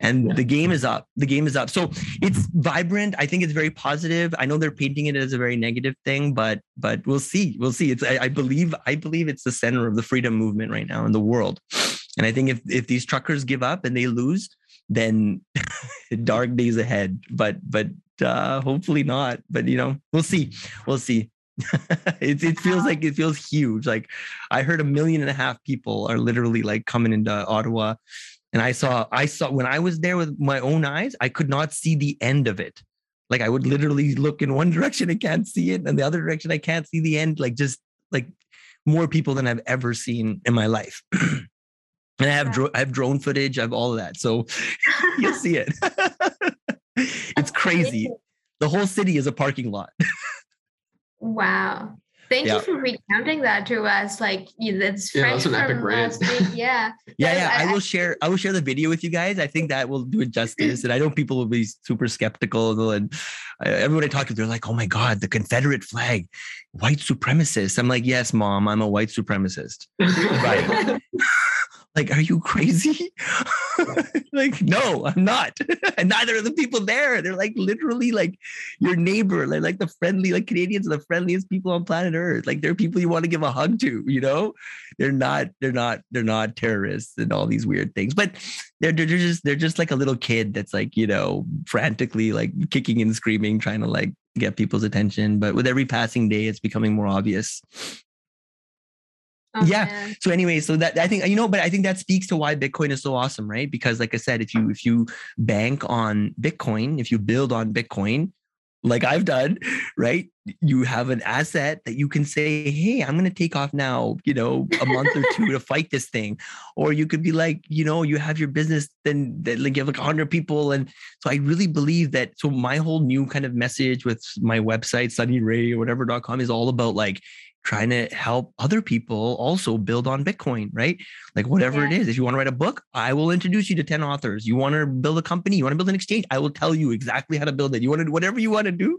And the game is up. The game is up. So it's vibrant. I think it's very positive. I know they're painting it as a very negative thing, but but we'll see. We'll see. It's I, I believe I believe it's the center of the freedom movement right now in the world. And I think if if these truckers give up and they lose, then dark days ahead. But but uh, hopefully not. But you know, we'll see. We'll see. it, it feels like it feels huge. Like I heard a million and a half people are literally like coming into Ottawa. And I saw, I saw when I was there with my own eyes, I could not see the end of it. Like I would literally look in one direction, I can't see it, and the other direction, I can't see the end. Like just like more people than I've ever seen in my life. and I have dro- I have drone footage, I have all of that. So you'll see it. it's crazy. The whole city is a parking lot. wow. Thank yeah. you for recounting that to us. Like that's yeah, that's an epic rant. Yeah. yeah, yeah. I, I, will share. I will share the video with you guys. I think that will do it justice. and I know people will be super skeptical. And uh, everyone I talk to, they're like, "Oh my god, the Confederate flag, white supremacist." I'm like, "Yes, mom, I'm a white supremacist." right like are you crazy? Like no i'm not. And neither are the people there. They're like literally like your neighbor. They're like the friendly like canadians are the friendliest people on planet earth. Like they're people you want to give a hug to you know? They're not they're not they're not terrorists and all these weird things. But they're, they're just they're just like a little kid that's like you know frantically like kicking and screaming trying to like get people's attention. But with every passing day it's becoming more obvious Oh, yeah. Man. So anyway, so that I think you know, but I think that speaks to why Bitcoin is so awesome, right? Because like I said, if you if you bank on Bitcoin, if you build on Bitcoin, like I've done, right? You have an asset that you can say, Hey, I'm going to take off now, you know, a month or two to fight this thing. Or you could be like, you know, you have your business, then that like you have like 100 people. And so I really believe that. So my whole new kind of message with my website, sunnyray or whatever.com is all about like, trying to help other people also build on Bitcoin, right? Like whatever yeah. it is. If you want to write a book, I will introduce you to 10 authors. You want to build a company, you want to build an exchange, I will tell you exactly how to build it. You want to whatever you want to do,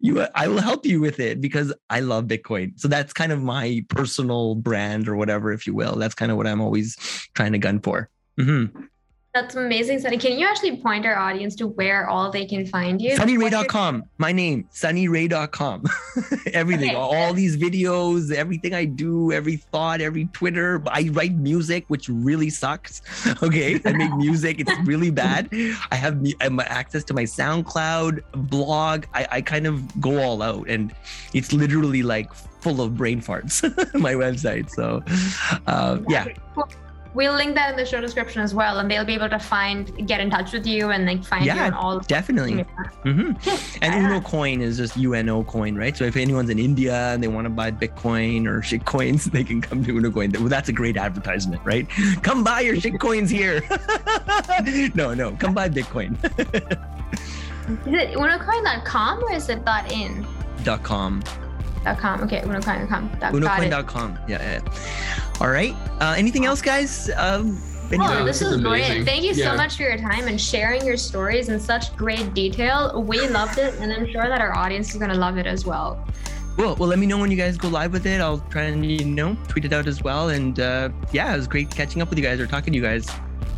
you I will help you with it because I love Bitcoin. So that's kind of my personal brand or whatever, if you will. That's kind of what I'm always trying to gun for. Mm-hmm. That's amazing, Sunny. Can you actually point our audience to where all they can find you? SunnyRay.com. My name, SunnyRay.com. everything, okay. all these videos, everything I do, every thought, every Twitter. I write music, which really sucks. Okay. I make music. It's really bad. I have access to my SoundCloud blog. I, I kind of go all out and it's literally like full of brain farts, my website. So, uh, yeah. We'll link that in the show description as well, and they'll be able to find, get in touch with you, and like find yeah, you on all. definitely. Mm-hmm. and Uno Coin is just UNO Coin, right? So if anyone's in India and they want to buy Bitcoin or shit coins, they can come to Uno Coin. Well, that's a great advertisement, right? Come buy your shit coins here. no, no, come buy Bitcoin. is it unocoin.com or is it dot .in? Dot .com. Dot .com. Okay, unocoin.com. Unocoin.com. Yeah, yeah. All right. Uh, anything else, guys? Um, Oh, this is brilliant. Thank you yeah. so much for your time and sharing your stories in such great detail. We loved it, and I'm sure that our audience is going to love it as well. Cool. Well, let me know when you guys go live with it. I'll try and, you know, tweet it out as well. And uh, yeah, it was great catching up with you guys or talking to you guys.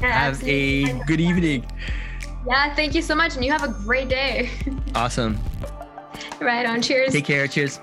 Yeah, have absolutely. a good evening. Yeah, thank you so much. And you have a great day. Awesome. right on. Cheers. Take care. Cheers.